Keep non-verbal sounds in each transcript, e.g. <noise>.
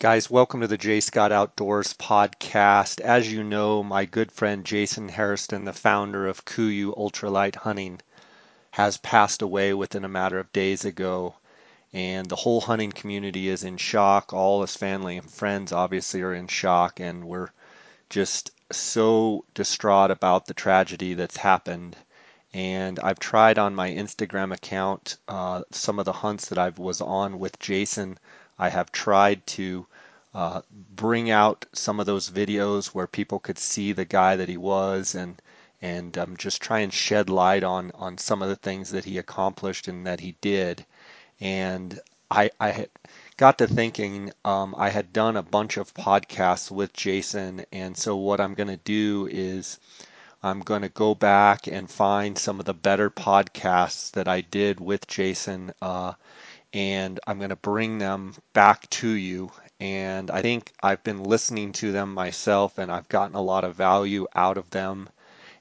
Guys, welcome to the J. Scott Outdoors podcast. As you know, my good friend Jason Hairston, the founder of KUIU Ultralight Hunting, has passed away within a matter of days ago. And the whole hunting community is in shock. All his family and friends obviously are in shock, and we're just so distraught about the tragedy that's happened. And I've tried on my Instagram account uh, some of the hunts that I was on with Jason. I have tried to uh, bring out some of those videos where people could see the guy that he was and and um, just try and shed light on on some of the things that he accomplished and that he did. And I, I had got to thinking um, I had done a bunch of podcasts with Jason, and so what I'm going to do is I'm going to go back and find some of the better podcasts that I did with Jason, uh, and I'm going to bring them back to you and I think I've been listening to them myself and I've gotten a lot of value out of them.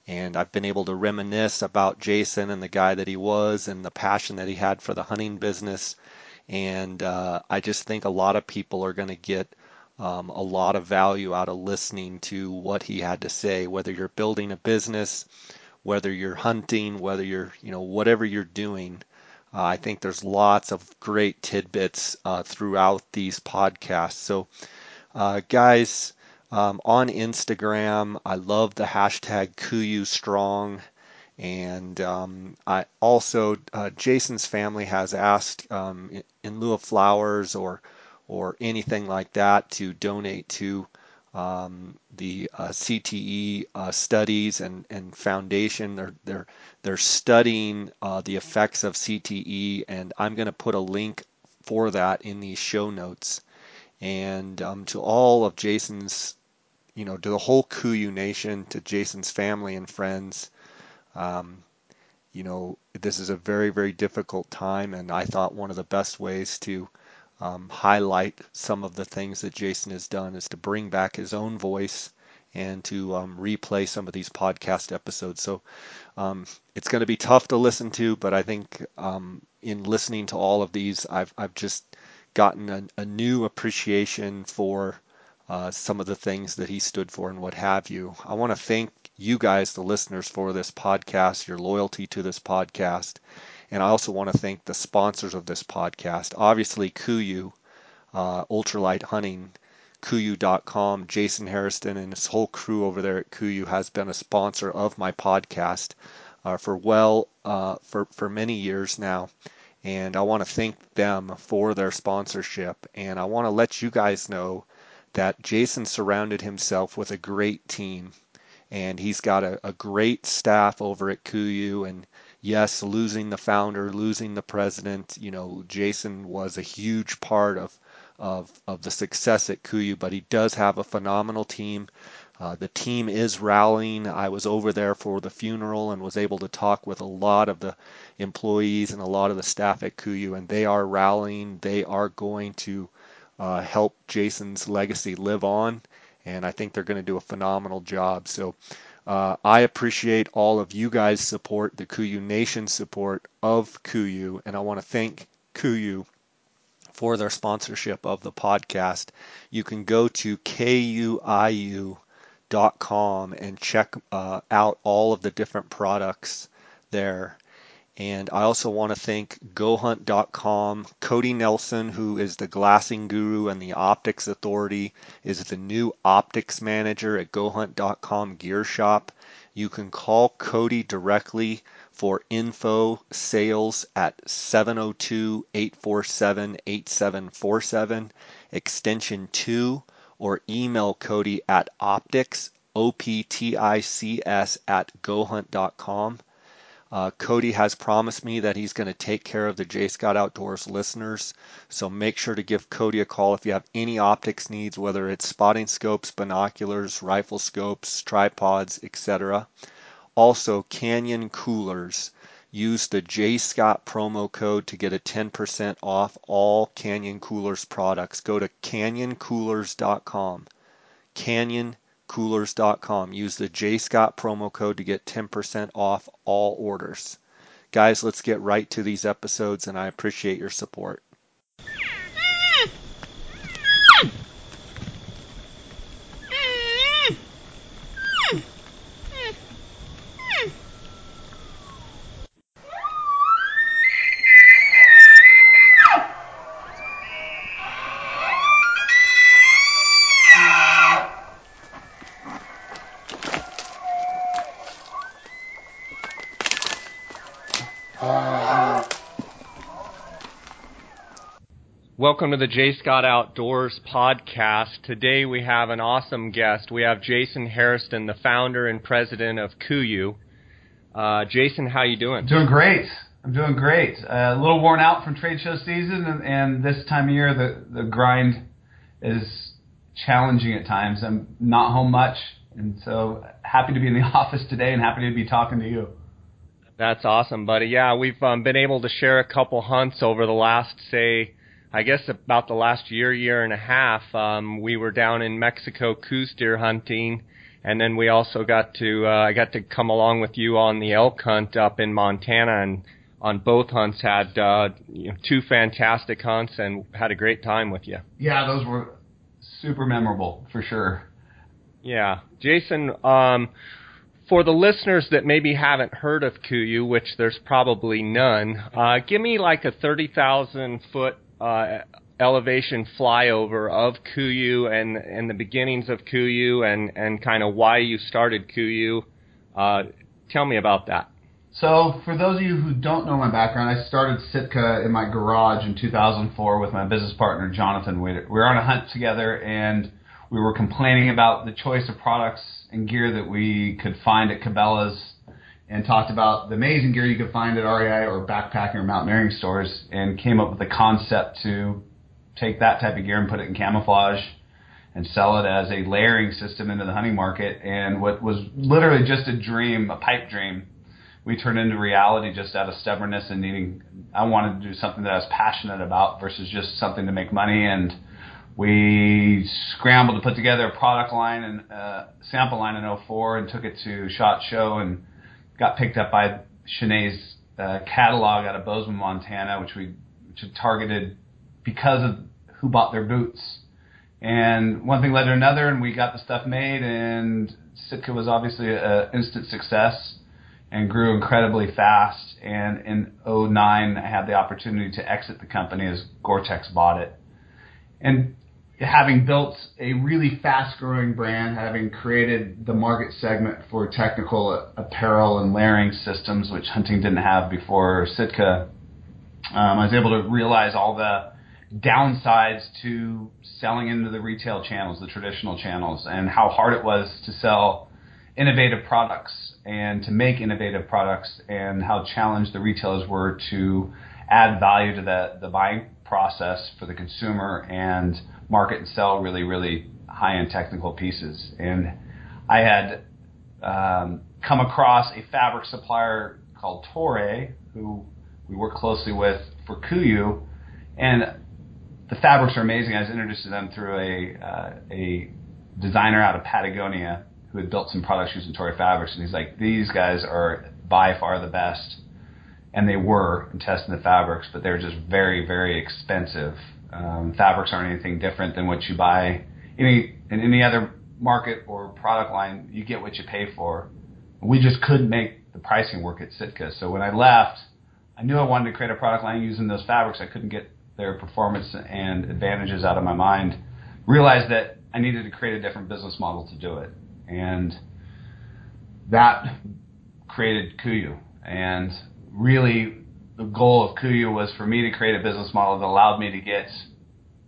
And I've been able to reminisce about Jason and the guy that he was and the passion that he had for the hunting business. And uh, I just think a lot of people are going to get um, a lot of value out of listening to what he had to say, whether you're building a business, whether you're hunting, whether you're, you know, whatever you're doing. Uh, I think there's lots of great tidbits uh, throughout these podcasts. So, uh, guys, um, on Instagram, I love the hashtag KUIU Strong. And um, I also, uh, Jason's family has asked um, in lieu of flowers or or anything like that to donate to um, the uh, CTE uh, studies and, and foundation. They're they're they're studying uh, the effects of CTE, and I'm going to put a link for that in the show notes. And um, to all of Jason's, you know, to the whole KUIU Nation, to Jason's family and friends, um, you know, this is a very very difficult time, and I thought one of the best ways to um, highlight some of the things that Jason has done is to bring back his own voice and to um, replay some of these podcast episodes. So um, it's going to be tough to listen to, but I think um, in listening to all of these, I've, I've just gotten a, a new appreciation for uh, some of the things that he stood for and what have you. I want to thank you guys, the listeners, for this podcast, your loyalty to this podcast. And I also want to thank the sponsors of this podcast. Obviously, KUIU, uh, Ultralight Hunting, KUIU.com. Jason Hairston, and his whole crew over there at KUIU has been a sponsor of my podcast uh, for well uh, for for many years now. And I want to thank them for their sponsorship. And I want to let you guys know that Jason surrounded himself with a great team. And he's got a, a great staff over at KUIU and yes, losing the founder, losing the president, you know, Jason was a huge part of of, of the success at KUIU, but he does have a phenomenal team. Uh, the team is rallying. I was over there for the funeral and was able to talk with a lot of the employees and a lot of the staff at KUIU, and they are rallying. They are going to uh, help Jason's legacy live on, and I think they're going to do a phenomenal job. So uh, I appreciate all of you guys' support, the KUIU Nation support of KUIU, and I want to thank KUIU for their sponsorship of the podcast. You can go to kuiu.com and check uh, out all of the different products there. And I also want to thank GoHunt.com. Cody Nelson, who is the glassing guru and the optics authority, is the new optics manager at GoHunt.com Gear Shop. You can call Cody directly for info sales at 702 847 8747, extension 2, or email Cody at optics, O P T I C S, at gohunt.com. Uh, Cody has promised me that he's going to take care of the J Scott Outdoors listeners. So make sure to give Cody a call if you have any optics needs, whether it's spotting scopes, binoculars, rifle scopes, tripods, etc. Also, Canyon Coolers. Use the J Scott promo code to get a 10% off all Canyon Coolers products. Go to canyoncoolers.com. Canyon coolers.com. Use the JScott promo code to get 10% off all orders. Guys, let's get right to these episodes, and I appreciate your support. <laughs> Welcome to the J. Scott Outdoors podcast. Today we have an awesome guest. We have Jason Hairston, the founder and president of KUIU. Uh, Jason, how you doing? Doing great. I'm doing great. Uh, a little worn out from trade show season, and, and this time of year the the grind is challenging at times. I'm not home much, and so happy to be in the <laughs> office today, and happy to be talking to you. That's awesome, buddy. Yeah, we've um, been able to share a couple hunts over the last, say, I guess about the last year, year and a half. Um, we were down in Mexico Coues deer hunting, and then we also got to uh, I got to come along with you on the elk hunt up in Montana, and on both hunts had uh, you know, two fantastic hunts and had a great time with you. Yeah, those were super memorable for sure. Yeah, Jason. Um, for the listeners that maybe haven't heard of KUIU, which there's probably none, uh, give me like a 30,000 foot uh, elevation flyover of KUIU and, and the beginnings of KUIU and, and kind of why you started KUIU. Uh, tell me about that. So, for those of you who don't know my background, I started Sitka in my garage in 2004 with my business partner Jonathan. We were on a hunt together and we were complaining about the choice of products and gear that we could find at Cabela's and talked about the amazing gear you could find at REI or backpacking or mountaineering stores and came up with a concept to take that type of gear and put it in camouflage and sell it as a layering system into the hunting market. And what was literally just a dream, a pipe dream, we turned into reality just out of stubbornness and needing. I wanted to do something that I was passionate about versus just something to make money. And we scrambled to put together a product line and uh, sample line in 04 and took it to Shot Show and got picked up by Schnee's uh, catalog out of Bozeman, Montana, which we which targeted because of who bought their boots. And one thing led to another, and we got the stuff made. And Sitka was obviously an instant success and grew incredibly fast. And in 09, I had the opportunity to exit the company as Gore-Tex bought it. And having built a really fast growing brand, having created the market segment for technical apparel and layering systems, which hunting didn't have before Sitka, um, I was able to realize all the downsides to selling into the retail channels, the traditional channels, and how hard it was to sell innovative products and to make innovative products, and how challenged the retailers were to add value to the, the buying process for the consumer and market and sell really, really high end technical pieces. And I had um, come across a fabric supplier called Toray, who we work closely with for KUIU, and the fabrics are amazing. I was introduced to them through a uh, a designer out of Patagonia who had built some products using Toray fabrics, and he's like, these guys are by far the best, and they were in testing the fabrics, but they're just very, very expensive um, fabrics aren't anything different than what you buy any in any other market or product line. You get what you pay for. We just couldn't make the pricing work at Sitka. So when I left, I knew I wanted to create a product line using those fabrics. I couldn't get their performance and advantages out of my mind. Realized that I needed to create a different business model to do it, and that created KUIU. And really, the goal of KUIU was for me to create a business model that allowed me to get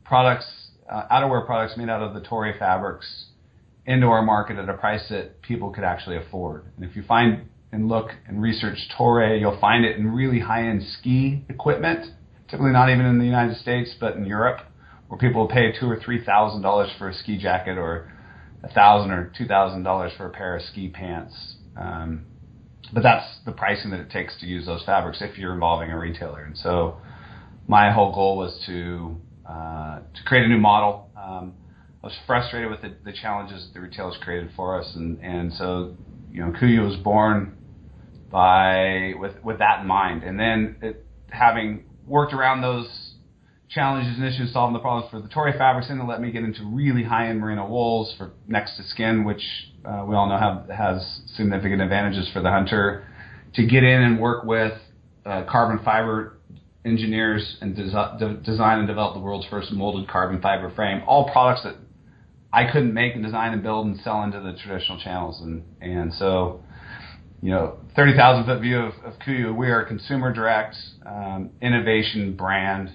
products, uh, outerwear products made out of the Toray fabrics into our market at a price that people could actually afford. And if you find and look and research Toray, you'll find it in really high-end ski equipment, typically not even in the United States, but in Europe, where people pay two or three thousand dollars for a ski jacket or a thousand or two thousand dollars for a pair of ski pants. Um, but that's the pricing that it takes to use those fabrics if you're involving a retailer. And so my whole goal was to uh, to create a new model. Um, I was frustrated with the, the, challenges that the retailers created for us, and and so you know KUIU was born by with with that in mind. And then it, having worked around those challenges and issues, solving the problems for the Toray fabrics, and it let me get into really high-end merino wools for next to skin, which uh, we all know have has significant advantages for the hunter. To get in and work with uh, carbon fiber engineers and desi- de- design and develop the world's first molded carbon fiber frame, all products that I couldn't make and design and build and sell into the traditional channels. And and so, you know, 30,000 foot view of, of KUIU, we are a consumer direct um, innovation brand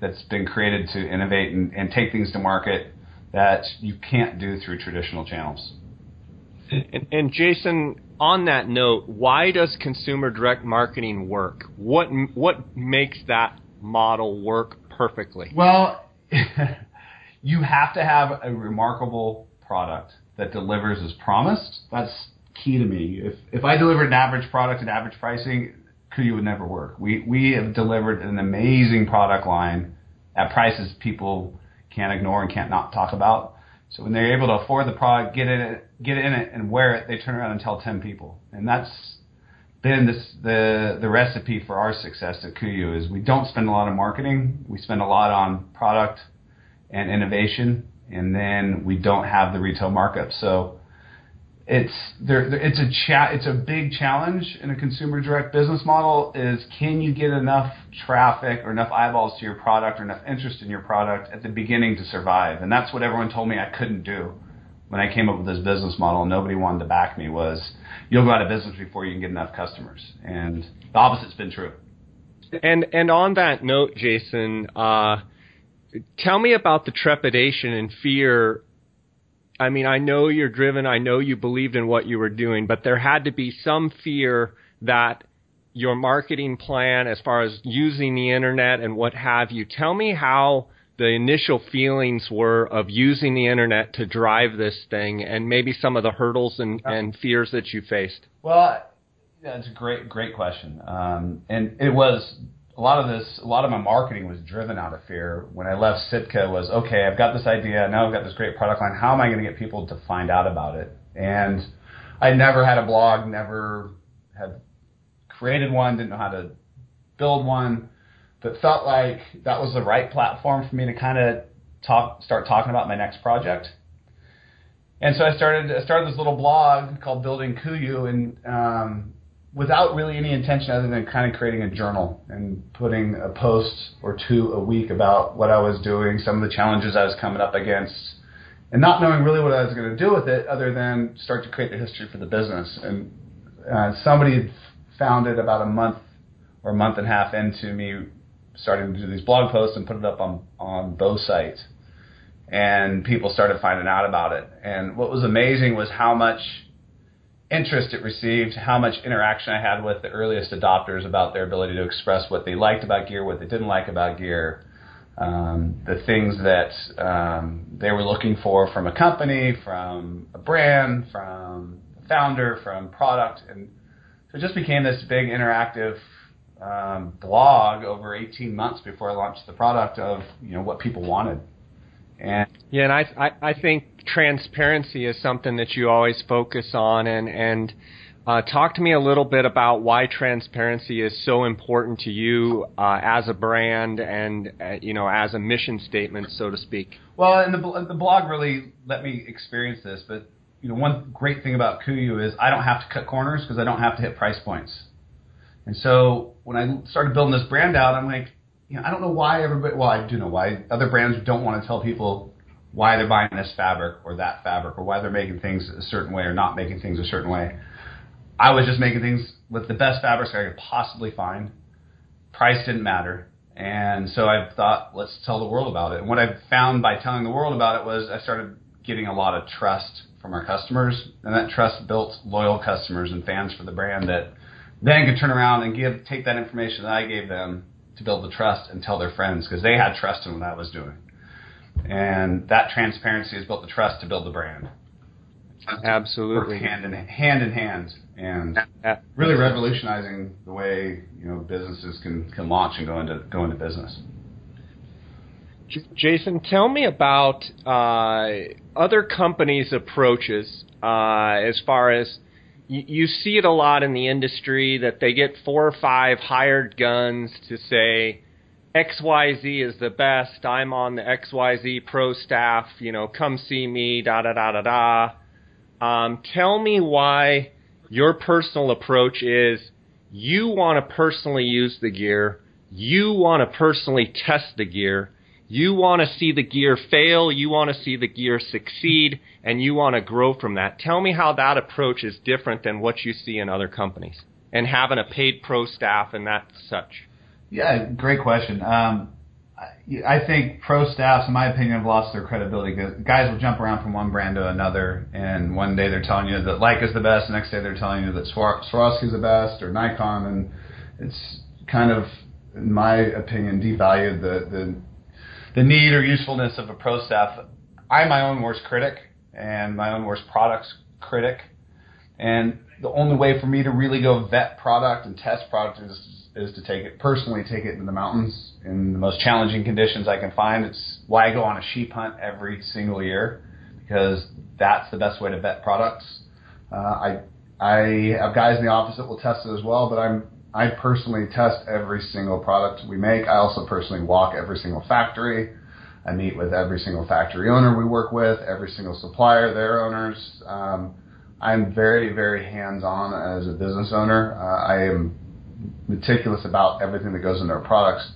that's been created to innovate and, and take things to market that you can't do through traditional channels. And, and, Jason, on that note, why does consumer direct marketing work? What what makes that model work perfectly? Well, <laughs> you have to have a remarkable product that delivers as promised. That's key to me. If if I delivered an average product at average pricing, KUIU would never work. We we have delivered an amazing product line at prices people can't ignore and can't not talk about. So when they're able to afford the product, get in it, get in it, and wear it, they turn around and tell ten people, and that's been this, the the recipe for our success at KUIU is we don't spend a lot of marketing. We spend a lot on product and innovation, and then we don't have the retail markup. So it's there. It's a cha- It's a big challenge in a consumer direct business model. Is can you get enough traffic or enough eyeballs to your product or enough interest in your product at the beginning to survive? And that's what everyone told me I couldn't do when I came up with this business model. Nobody wanted to back me. Was you'll go out of business before you can get enough customers, and the opposite's been true. And and on that note, Jason, uh, tell me about the trepidation and fear I mean, I know you're driven. I know you believed in what you were doing, but there had to be some fear that your marketing plan, as far as using the internet and what have you, tell me how the initial feelings were of using the internet to drive this thing and maybe some of the hurdles and, and fears that you faced. Well, that's a great, great question. Um, and it was a lot of this, a lot of my marketing was driven out of fear. When I left Sitka, was okay. I've got this idea. Now I've got this great product line. How am I going to get people to find out about it? And I never had a blog. Never had created one. Didn't know how to build one. But felt like that was the right platform for me to kind of talk, start talking about my next project. And so I started, I started this little blog called Building KUIU, and um, without really any intention other than kind of creating a journal and putting a post or two a week about what I was doing, some of the challenges I was coming up against, and not knowing really what I was going to do with it other than start to create the history for the business. And uh, somebody found it about a month or a month and a half into me starting to do these blog posts and put it up on, on those sites. And people started finding out about it. And what was amazing was how much interest it received, how much interaction I had with the earliest adopters about their ability to express what they liked about gear, what they didn't like about gear, um, the things that um, they were looking for from a company, from a brand, from a founder, from product, and so it just became this big interactive um, blog over 18 months before I launched the product of you know what people wanted. And yeah, and I, I I think transparency is something that you always focus on, and and uh, talk to me a little bit about why transparency is so important to you uh, as a brand and uh, you know as a mission statement, so to speak. Well, and the the blog really let me experience this, but you know one great thing about KUIU is I don't have to cut corners because I don't have to hit price points. And so when I started building this brand out, I'm like, you know, I don't know why everybody. Well, I do know why other brands don't want to tell people why they're buying this fabric or that fabric or why they're making things a certain way or not making things a certain way. I was just making things with the best fabrics I could possibly find. Price didn't matter. And so I thought, let's tell the world about it. And what I found by telling the world about it was I started getting a lot of trust from our customers, and that trust built loyal customers and fans for the brand that then could turn around and give take that information that I gave them to build the trust and tell their friends because they had trust in what I was doing. And that transparency has built the trust to build the brand. Absolutely. Hand in hand in hand and really revolutionizing the way, you know, businesses can, can launch and go into go into business. Jason, tell me about uh, other companies' approaches uh, as far as you, you see it a lot in the industry that they get four or five hired guns to say XYZ is the best. I'm on the XYZ pro staff. You know, come see me. Da da da da da. Um, tell me why your personal approach is you want to personally use the gear. You want to personally test the gear. You want to see the gear fail, you want to see the gear succeed, and you want to grow from that. Tell me how that approach is different than what you see in other companies and having a paid pro staff and that such. Yeah, great question. Um, I think pro staffs, in my opinion, have lost their credibility. Guys will jump around from one brand to another, and one day they're telling you that Leica is the best, the next day they're telling you that Swarovski is the best, or Nikon, and it's kind of, in my opinion, devalued the the the need or usefulness of a pro staff. I'm my own worst critic and my own worst products critic, and the only way for me to really go vet product and test product is is to take it personally, take it in the mountains in the most challenging conditions I can find. It's why I go on a sheep hunt every single year because that's the best way to vet products. Uh, I I have guys in the office that will test it as well, but I'm I personally test every single product we make. I also personally walk every single factory. I meet with every single factory owner we work with, every single supplier, their owners. Um, I'm very, very hands-on as a business owner. Uh, I am meticulous about everything that goes into our products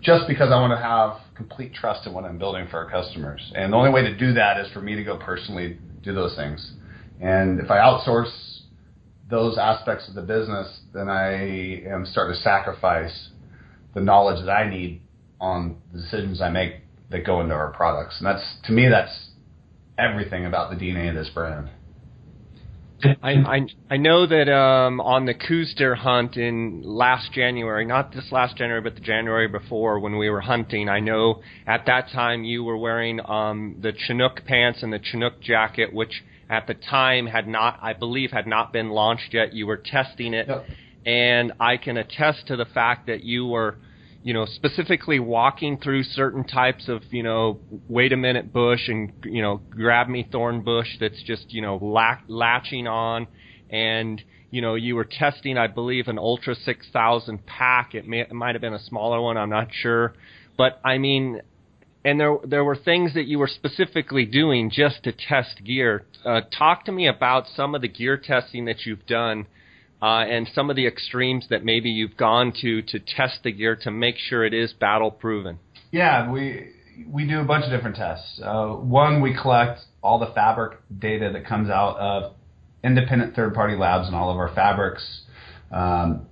just because I want to have complete trust in what I'm building for our customers. And the only way to do that is for me to go personally do those things. And if I outsource those aspects of the business, then I am starting to sacrifice the knowledge that I need on the decisions I make that go into our products. And that's to me that's everything about the DNA of this brand. I, I I know that um, on the deer hunt in last January, not this last January, but the January before when we were hunting, I know at that time you were wearing um, the Chinook pants and the Chinook jacket, which at the time had not, I believe, had not been launched yet. You were testing it, yep. and I can attest to the fact that you were you know, specifically walking through certain types of, you know, wait a minute bush and, you know, grab me thorn bush that's just, you know, latching on. And, you know, you were testing, I believe, an Ultra 6000 pack. It, may, it might have been a smaller one, I'm not sure. But, I mean, and there there were things that you were specifically doing just to test gear. Uh, talk to me about some of the gear testing that you've done uh, and some of the extremes that maybe you've gone to to test the gear to make sure it is battle proven? Yeah, we we do a bunch of different tests. Uh, one, we collect all the fabric data that comes out of independent third party labs and all of our fabrics. Um,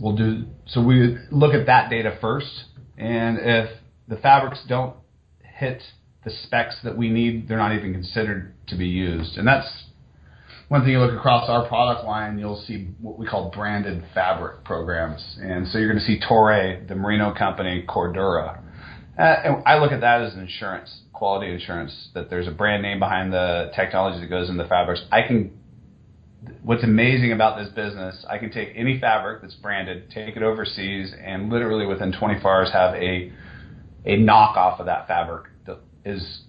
we'll do so. We look at that data first, and if the fabrics don't hit the specs that we need, they're not even considered to be used, and that's one thing you look across our product line, you'll see what we call branded fabric programs. And so you're going to see Toray, the merino company, Cordura. Uh, and I look at that as an insurance, quality insurance, that there's a brand name behind the technology that goes in the fabrics. I can, what's amazing about this business, I can take any fabric that's branded, take it overseas, and literally within 24 hours have a, a knockoff of that fabric that is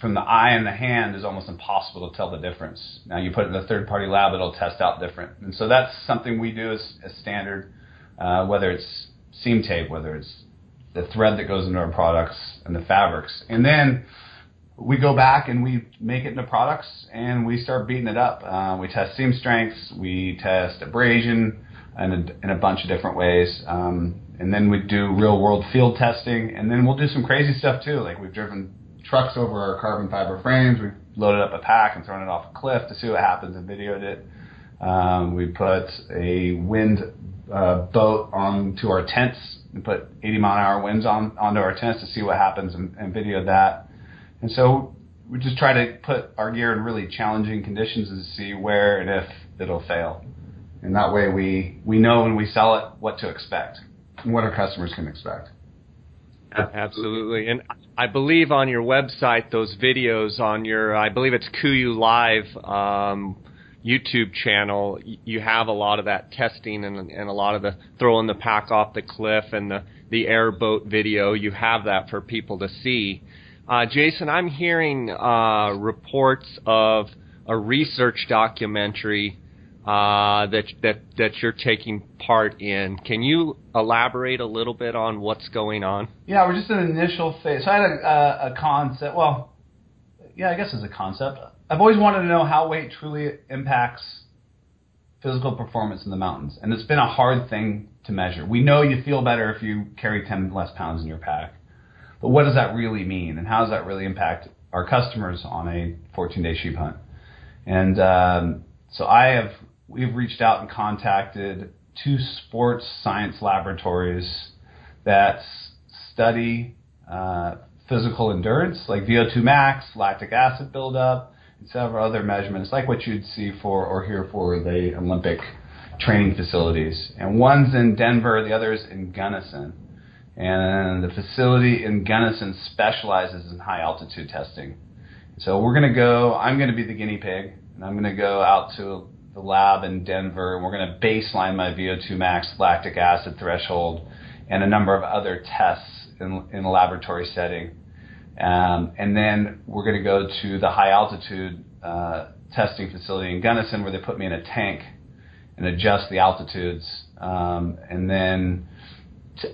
from the eye and the hand is almost impossible to tell the difference. Now you put it in a third party lab, it'll test out different. And so that's something we do as, standard, uh, whether it's seam tape, whether it's the thread that goes into our products and the fabrics. And then we go back and we make it into products and we start beating it up. Uh, we test seam strengths, we test abrasion in a, in a bunch of different ways. Um, and then we do real world field testing and then we'll do some crazy stuff too. Like we've driven trucks over our carbon fiber frames. We loaded up a pack and thrown it off a cliff to see what happens and videoed it. Um, we put a wind uh, boat onto our tents and put 80 mile an hour winds on onto our tents to see what happens and, and videoed that. And so we just try to put our gear in really challenging conditions and see where and if it'll fail. And that way we, we know when we sell it what to expect and what our customers can expect. Absolutely. And I believe on your website, those videos on your, I believe it's KUIU Live um, YouTube channel, you have a lot of that testing and, and a lot of the throwing the pack off the cliff and the, the airboat video. You have that for people to see. Uh, Jason, I'm hearing uh, reports of a research documentary uh, that that that you're taking part in. Can you elaborate a little bit on what's going on? Yeah, we're just in an initial phase. So I had a, a, concept. Well, yeah, I guess it's a concept. I've always wanted to know how weight truly impacts physical performance in the mountains, and it's been a hard thing to measure. We know you feel better if you carry 10 less pounds in your pack, but what does that really mean, and how does that really impact our customers on a 14-day sheep hunt? And um, so I have we've reached out and contacted two sports science laboratories that study uh, physical endurance, like VO2 max, lactic acid buildup, and several other measurements, like what you'd see for or hear for the Olympic training facilities. And one's in Denver, the other's in Gunnison. And the facility in Gunnison specializes in high altitude testing. So we're going to go, I'm going to be the guinea pig, and I'm going to go out to the lab in Denver, and we're going to baseline my VO2 max lactic acid threshold and a number of other tests in, in a laboratory setting. Um, and then we're going to go to the high altitude uh, testing facility in Gunnison where they put me in a tank and adjust the altitudes. Um, and then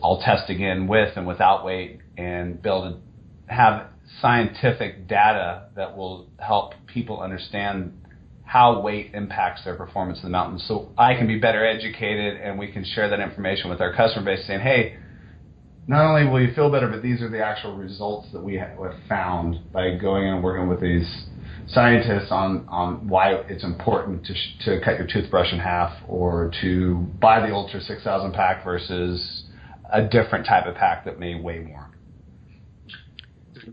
I'll test again with and without weight and able to have scientific data that will help people understand how weight impacts their performance in the mountains. So I can be better educated and we can share that information with our customer base saying, hey, not only will you feel better, but these are the actual results that we have found by going and working with these scientists on, on why it's important to, sh- to cut your toothbrush in half or to buy the Ultra 6000 pack versus a different type of pack that may weigh more.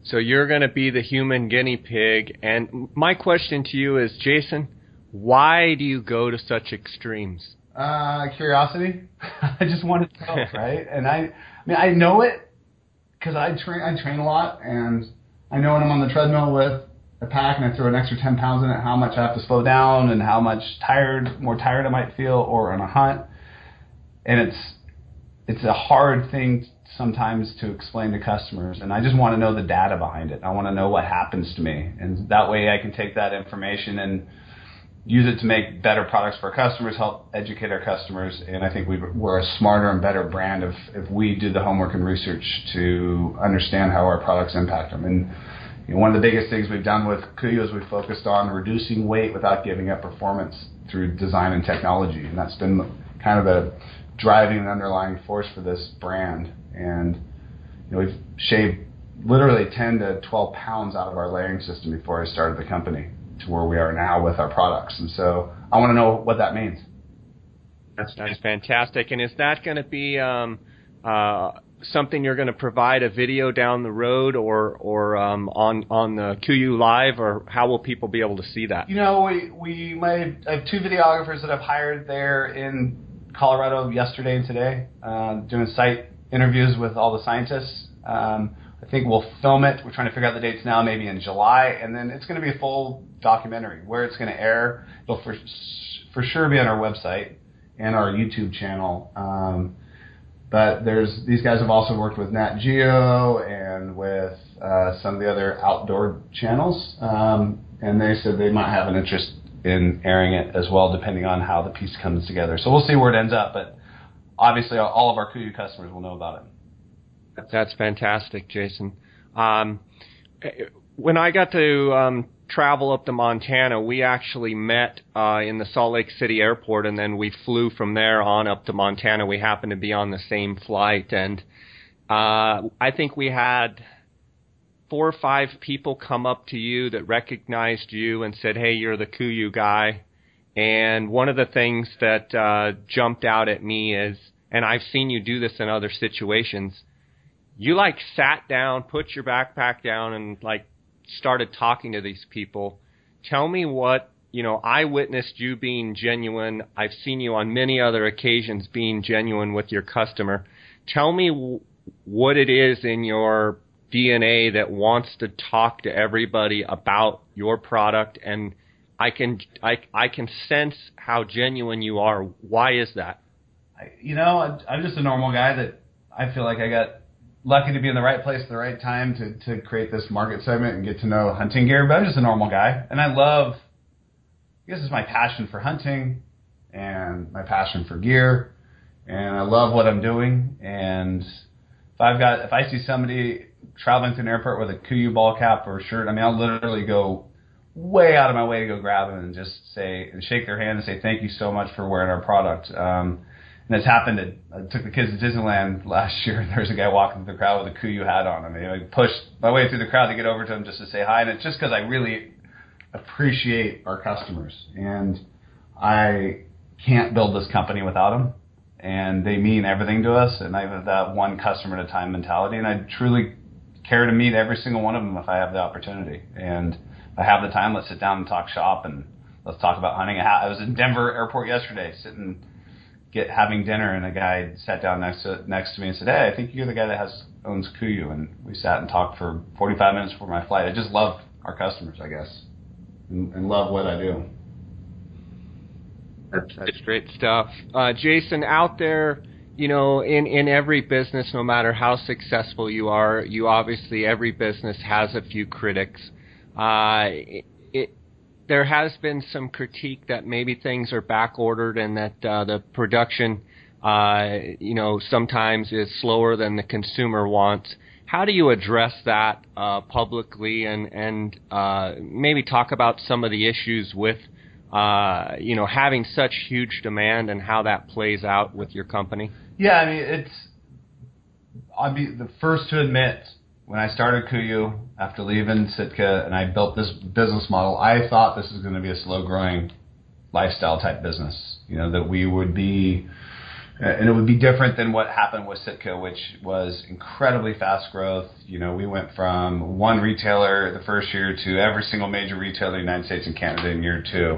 So you're going to be the human guinea pig. And my question to you is, Jason, why do you go to such extremes? Uh, curiosity. <laughs> I just want to <laughs> know, right? And I, I mean, I know it because I train. I train a lot, and I know when I'm on the treadmill with a pack and I throw an extra 10 pounds in it, how much I have to slow down and how much tired, more tired I might feel, or on a hunt. And it's it's a hard thing sometimes to explain to customers, and I just want to know the data behind it. I want to know what happens to me, and that way I can take that information and use it to make better products for our customers, help educate our customers, and I think we are a smarter and better brand if, if we do the homework and research to understand how our products impact them. And you know, one of the biggest things we've done with KUIU is we've focused on reducing weight without giving up performance through design and technology, and that's been kind of a driving and underlying force for this brand. And you know, we've shaved literally 10 to 12 pounds out of our layering system before I started the company to where we are now with our products. And so I want to know what that means. That's, that's fantastic. And is that going to be um, uh, something you're going to provide a video down the road or or um, on on the KUIU Live, or how will people be able to see that? You know, we we might have two videographers that I've hired there in Colorado yesterday and today, uh, doing site interviews with all the scientists. Um, I think we'll film it. We're trying to figure out the dates now, maybe in July, and then it's going to be a full documentary. Where it's going to air, it'll for for sure be on our website and our YouTube channel. Um, but there's these guys have also worked with Nat Geo and with uh, some of the other outdoor channels, um, and they said they might have an interest in airing it as well, depending on how the piece comes together. So we'll see where it ends up, but obviously all of our KUIU customers will know about it. That's fantastic, Jason. Um, when I got to um, travel up to Montana, we actually met uh, in the Salt Lake City airport, and then we flew from there on up to Montana. We happened to be on the same flight, and uh, I think we had four or five people come up to you that recognized you and said, "Hey, you're the KUIU guy." And one of the things that uh, jumped out at me is, and I've seen you do this in other situations you like sat down, put your backpack down, and like started talking to these people. Tell me what you know. I witnessed you being genuine. I've seen you on many other occasions being genuine with your customer. Tell me w- what it is in your DNA that wants to talk to everybody about your product and I can I I can sense how genuine you are. Why is that? You know, I'm just a normal guy that I feel like I got lucky to be in the right place at the right time to, to create this market segment and get to know hunting gear. But I'm just a normal guy, and I love. I guess it's my passion for hunting and my passion for gear, and I love what I'm doing. And if I've got if I see somebody traveling to an airport with a KUIU ball cap or shirt, I mean, I'll literally go way out of my way to go grab them and just say and shake their hand and say thank you so much for wearing our product. Um, and it's happened. I took the kids to Disneyland last year, and there's a guy walking through the crowd with a KUIU hat on. I mean, I pushed my way through the crowd to get over to him just to say hi, and it's just because I really appreciate our customers, and I can't build this company without them, and they mean everything to us, and I have that one customer at a time mentality, and I truly care to meet every single one of them if I have the opportunity. And I have the time, let's sit down and talk shop and let's talk about hunting. I was in Denver Airport yesterday, sitting get having dinner, and a guy sat down next to next to me and said, "Hey, I think you're the guy that has owns KUIU." And we sat and talked for 45 minutes before my flight. I just love our customers, I guess, and, and love what I do. That's, that's great stuff, uh, Jason. Out there, you know, in in every business, no matter how successful you are, you obviously every business has a few critics. Uh, it, there has been some critique that maybe things are back ordered and that uh, the production, uh, you know, sometimes is slower than the consumer wants. How do you address that uh, publicly and and uh, maybe talk about some of the issues with, uh, you know, having such huge demand and how that plays out with your company? Yeah, I mean, it's. I'll be the first to admit when I started KUIU after leaving Sitka and I built this business model, I thought this was going to be a slow growing lifestyle type business. You know, that we would be, uh, and it would be different than what happened with Sitka, which was incredibly fast growth. You know, we went from one retailer the first year to every single major retailer in the United States and Canada in year two.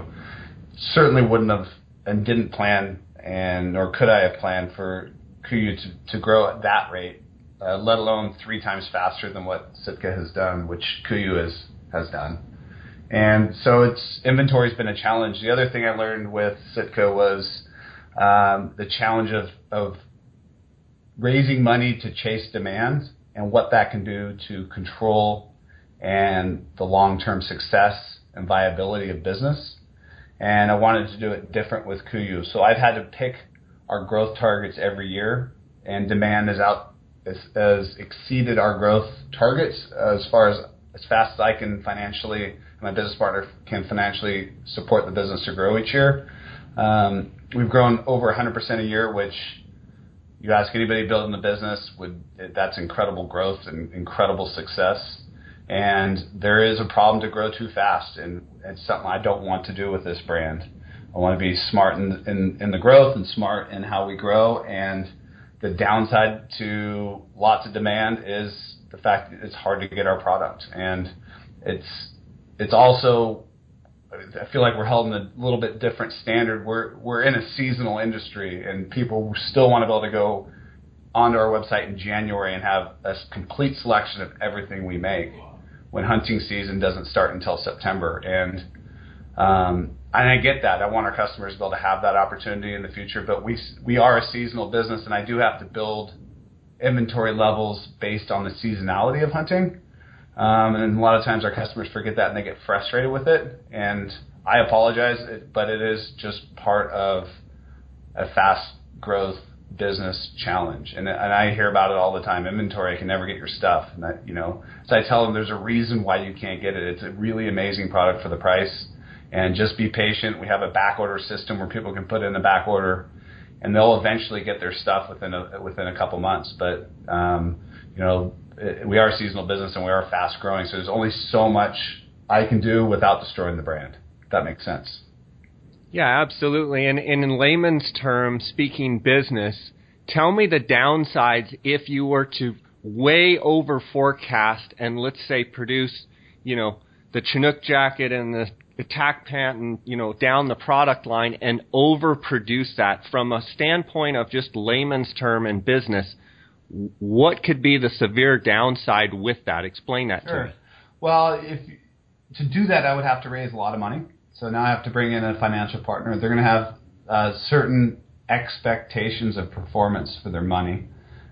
Certainly wouldn't have and didn't plan and nor could I have planned for KUIU to, to grow at that rate uh, let alone three times faster than what Sitka has done, which KUIU has has done. And so its inventory's been a challenge. The other thing I learned with Sitka was um, the challenge of, of raising money to chase demand and what that can do to control and the long-term success and viability of business. And I wanted to do it different with KUIU. So I've had to pick our growth targets every year, and demand is out has, exceeded our growth targets as far as as fast as I can financially, and my business partner can financially support the business to grow each year. Um, we've grown over 100% a year, which you ask anybody building the business, would that's incredible growth and incredible success. And there is a problem to grow too fast, and it's something I don't want to do with this brand. I want to be smart in, in the growth and smart in how we grow, and the downside to lots of demand is the fact that it's hard to get our product, and it's it's also I feel like we're held in a little bit different standard. We're we're in a seasonal industry, and people still want to be able to go onto our website in January and have a complete selection of everything we make when hunting season doesn't start until September. And um, and I get that. I want our customers to be able to have that opportunity in the future, but we we are a seasonal business, and I do have to build inventory levels based on the seasonality of hunting. Um, and a lot of times our customers forget that and they get frustrated with it. And I apologize, but it is just part of a fast growth business challenge. And, and I hear about it all the time. Inventory, I can never get your stuff. And you know, so I tell them there's a reason why you can't get it. It's a really amazing product for the price and just be patient. We have a back order system where people can put in a back order, and they'll eventually get their stuff within a within a couple months. But um, you know, it, we are a seasonal business and we are fast growing, so there's only so much I can do without destroying the brand. If that makes sense. Yeah, absolutely. And, and in layman's terms, speaking business, tell me the downsides if you were to way over forecast and let's say produce, you know, the Chinook jacket and the attack pant and you know down the product line and overproduce that. From a standpoint of just layman's term and business what could be the severe downside with that? Explain that sure. to me. Well if to do that i would have to raise a lot of money. So now i have to bring in a financial partner. They're going to have uh, certain expectations of performance for their money.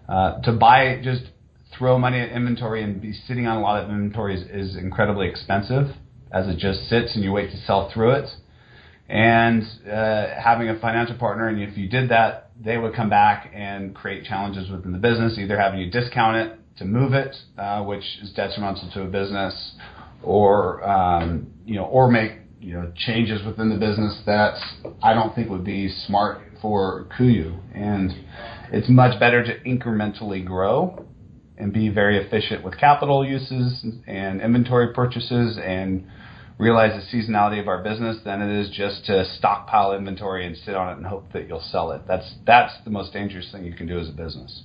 Uh, to buy just throw money at inventory and be sitting on a lot of inventory is, is incredibly expensive as it just sits and you wait to sell through it. And uh, having a financial partner, and if you did that, they would come back and create challenges within the business, either having you discount it to move it, uh, which is detrimental to a business, or um, you know, or make you know changes within the business that I don't think would be smart for KUIU. And it's much better to incrementally grow and be very efficient with capital uses and inventory purchases and realize the seasonality of our business than it is just to stockpile inventory and sit on it and hope that you'll sell it. That's that's the most dangerous thing you can do as a business.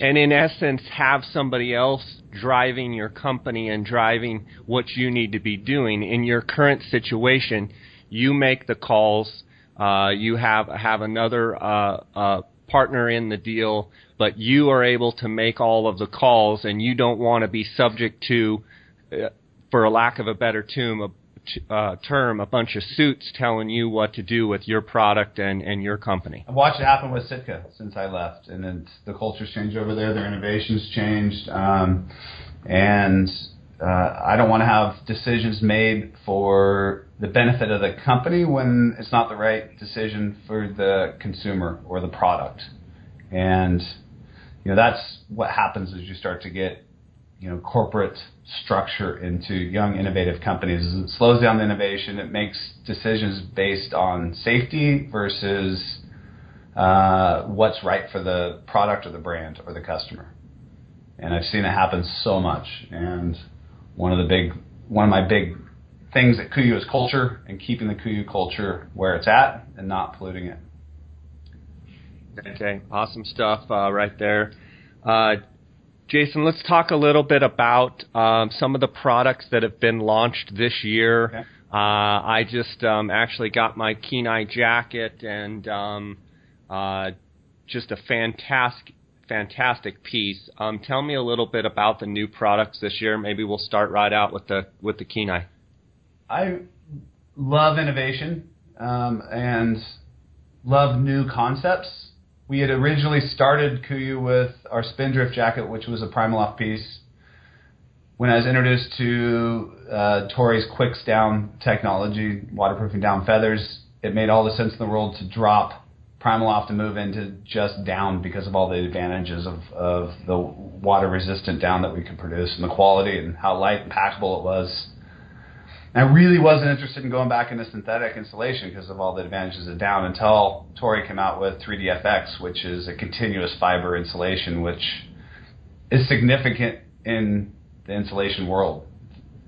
and in essence have somebody else driving your company and driving what you need to be doing in your current situation you make the calls uh, you have have another uh, uh, partner in the deal but you are able to make all of the calls and you don't want to be subject to uh, for a lack of a better term uh, term a bunch of suits telling you what to do with your product and, and your company. I've watched it happen with Sitka since I left, and then the culture's changed over there. Their innovations changed, um, and uh, I don't want to have decisions made for the benefit of the company when it's not the right decision for the consumer or the product. And you know that's what happens as you start to get you know corporate structure into young innovative companies it slows down the innovation. It makes decisions based on safety versus uh, what's right for the product or the brand or the customer. And i've seen it happen so much. And one of the big one of my big things at kuiu is culture and keeping the kuiu culture where it's at and not polluting it okay awesome stuff uh, right there uh, Jason, let's talk a little bit about um, some of the products that have been launched this year. Okay. Uh, I just um, actually got my Kenai jacket and um, uh, just a fantastic, fantastic piece. Um, tell me a little bit about the new products this year. Maybe we'll start right out with the with the Kenai. I love innovation um, and love new concepts we had originally started Kuiu with our Spindrift jacket, which was a Primaloft piece. When I was introduced to uh, Toray's Quicks Down technology, waterproofing down feathers, it made all the sense in the world to drop Primaloft and move into just down because of all the advantages of, of the water resistant down that we could produce and the quality and how light and packable it was I really wasn't interested in going back into synthetic insulation because of all the advantages of down until Toray came out with 3DFX, which is a continuous fiber insulation, which is significant in the insulation world.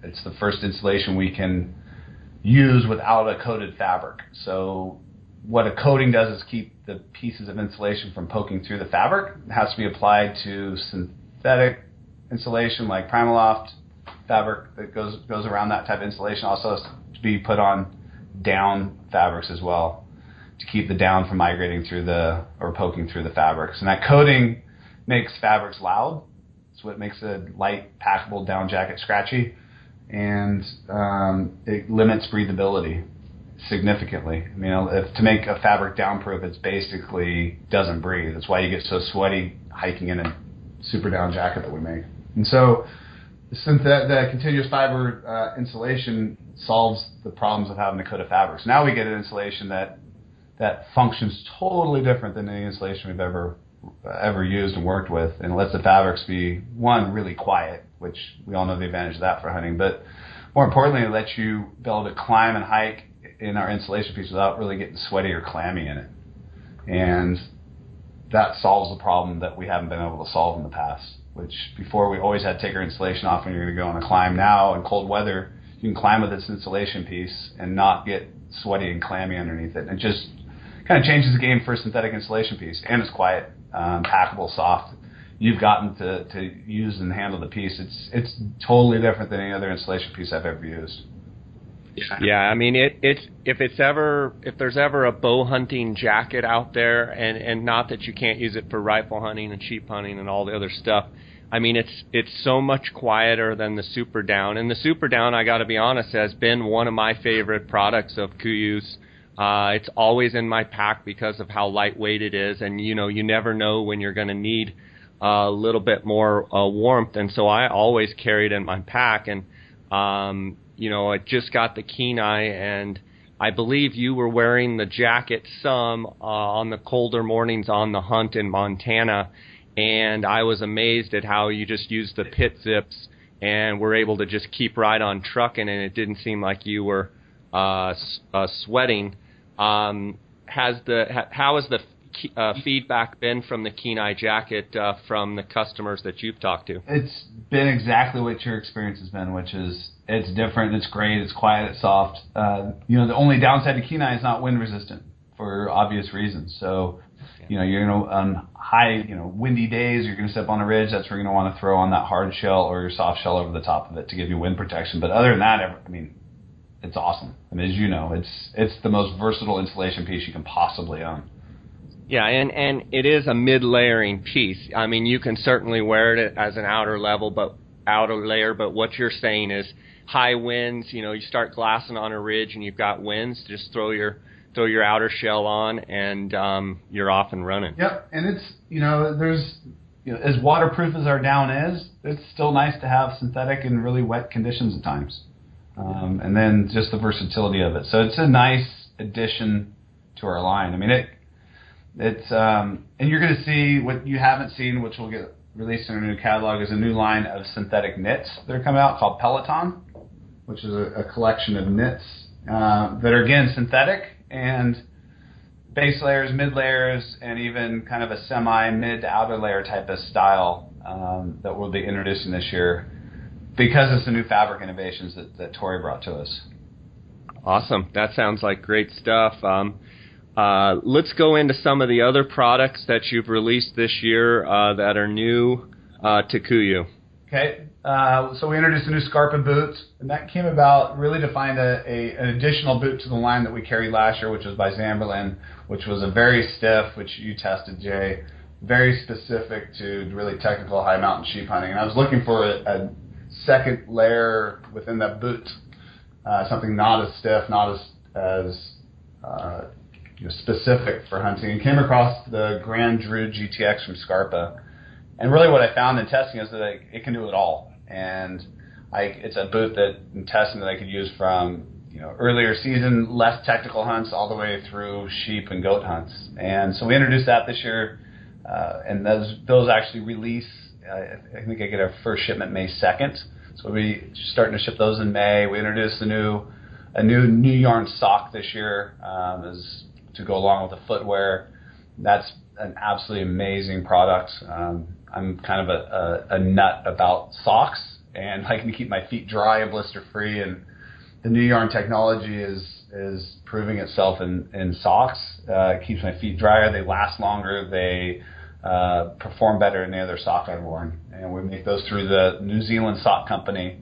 It's the first insulation we can use without a coated fabric. So what a coating does is keep the pieces of insulation from poking through the fabric. It has to be applied to synthetic insulation like Primaloft fabric that goes goes around that type of insulation also has to be put on down fabrics as well to keep the down from migrating through the or poking through the fabrics. And that coating makes fabrics loud. It's what makes a light packable down jacket scratchy, and um, it limits breathability significantly. I mean, if to make a fabric downproof, it's basically doesn't breathe. That's why you get so sweaty hiking in a super down jacket that we make. And so since that, the continuous fiber uh, insulation solves the problems of having to coat a fabric. So now we get an insulation that that functions totally different than any insulation we've ever uh, ever used and worked with, and lets the fabrics be one really quiet, which we all know the advantage of that for hunting, but more importantly, it lets you be able to climb and hike in our insulation piece without really getting sweaty or clammy in it, and that solves the problem that we haven't been able to solve in the past which before we always had to take our insulation off when you're going to go on a climb. Now in cold weather, you can climb with this insulation piece and not get sweaty and clammy underneath it. It just kind of changes the game for a synthetic insulation piece. And it's quiet, um, packable, soft. You've gotten to, to use and handle the piece. It's it's totally different than any other insulation piece I've ever used. Yeah. yeah, I mean it. It's if it's ever if there's ever a bow hunting jacket out there, and and not that you can't use it for rifle hunting and sheep hunting and all the other stuff. I mean, it's it's so much quieter than the Super Down, and the Super Down, I got to be honest, has been one of my favorite products of Kuiu's. Uh, it's always in my pack because of how lightweight it is, and you know, you never know when you're going to need a little bit more uh, warmth, and so I always carry it in my pack. And um, you know, I just got the Kenai, and I believe you were wearing the jacket some uh, on the colder mornings on the hunt in Montana, and I was amazed at how you just used the pit zips and were able to just keep right on trucking, and it didn't seem like you were uh, uh, sweating. Um, has the ha, how has the uh, feedback been from the Kenai jacket uh, from the customers that you've talked to? It's been exactly what your experience has been, which is it's different, it's great, it's quiet, it's soft. Uh, you know, the only downside to Kenai is not wind resistant for obvious reasons. So You know, you're gonna on high, you know, windy days, you're gonna step on a ridge. That's where you're gonna want to throw on that hard shell or your soft shell over the top of it to give you wind protection. But other than that, I mean, it's awesome. I mean, as you know, it's it's the most versatile insulation piece you can possibly own. Yeah, and and it is a mid layering piece. I mean, you can certainly wear it as an outer level, but outer layer. But what you're saying is high winds. You know, you start glassing on a ridge and you've got winds. Just throw your throw your outer shell on, and um, you're off and running. Yep, and it's you know there's you know, as waterproof as our down is, it's still nice to have synthetic in really wet conditions at times. Um, and then just the versatility of it. So it's a nice addition to our line. I mean, it it's um, and you're going to see what you haven't seen, which will get released in our new catalog, is a new line of synthetic knits that are coming out called Peloton, which is a, a collection of knits uh, that are again synthetic and base layers, mid layers, and even kind of a semi mid to outer layer type of style um, that we'll be introducing this year because it's the new fabric innovations that, that Toray brought to us. Awesome. That sounds like great stuff. Um, uh, let's go into some of the other products that you've released this year uh, that are new uh, to KUIU. Okay, uh, so we introduced a new Scarpa boot, and that came about really to find a, a, an additional boot to the line that we carried last year, which was by Zamberlan, which was a very stiff, which you tested, Jay, very specific to really technical high mountain sheep hunting. And I was looking for a, a second layer within that boot, uh, something not as stiff, not as as uh, specific for hunting, and came across the Grand Dru GTX from Scarpa. And really, what I found in testing is that it, can do it all. And I, it's a boot that in testing that I could use from you know earlier season, less technical hunts, all the way through sheep and goat hunts. And so we introduced that this year, uh, and those those actually release. Uh, I think I get our first shipment May second. So we'll be starting to ship those in May. We introduced a new a new new yarn sock this year um, as to go along with the footwear. That's an absolutely amazing product. Um, I'm kind of a, a, a nut about socks and <laughs> liking to keep my feet dry and blister free. And the new yarn technology is is proving itself in, in socks. Uh, it keeps my feet drier. They last longer. They uh, perform better than any other sock I've worn. And we make those through the New Zealand Sock Company,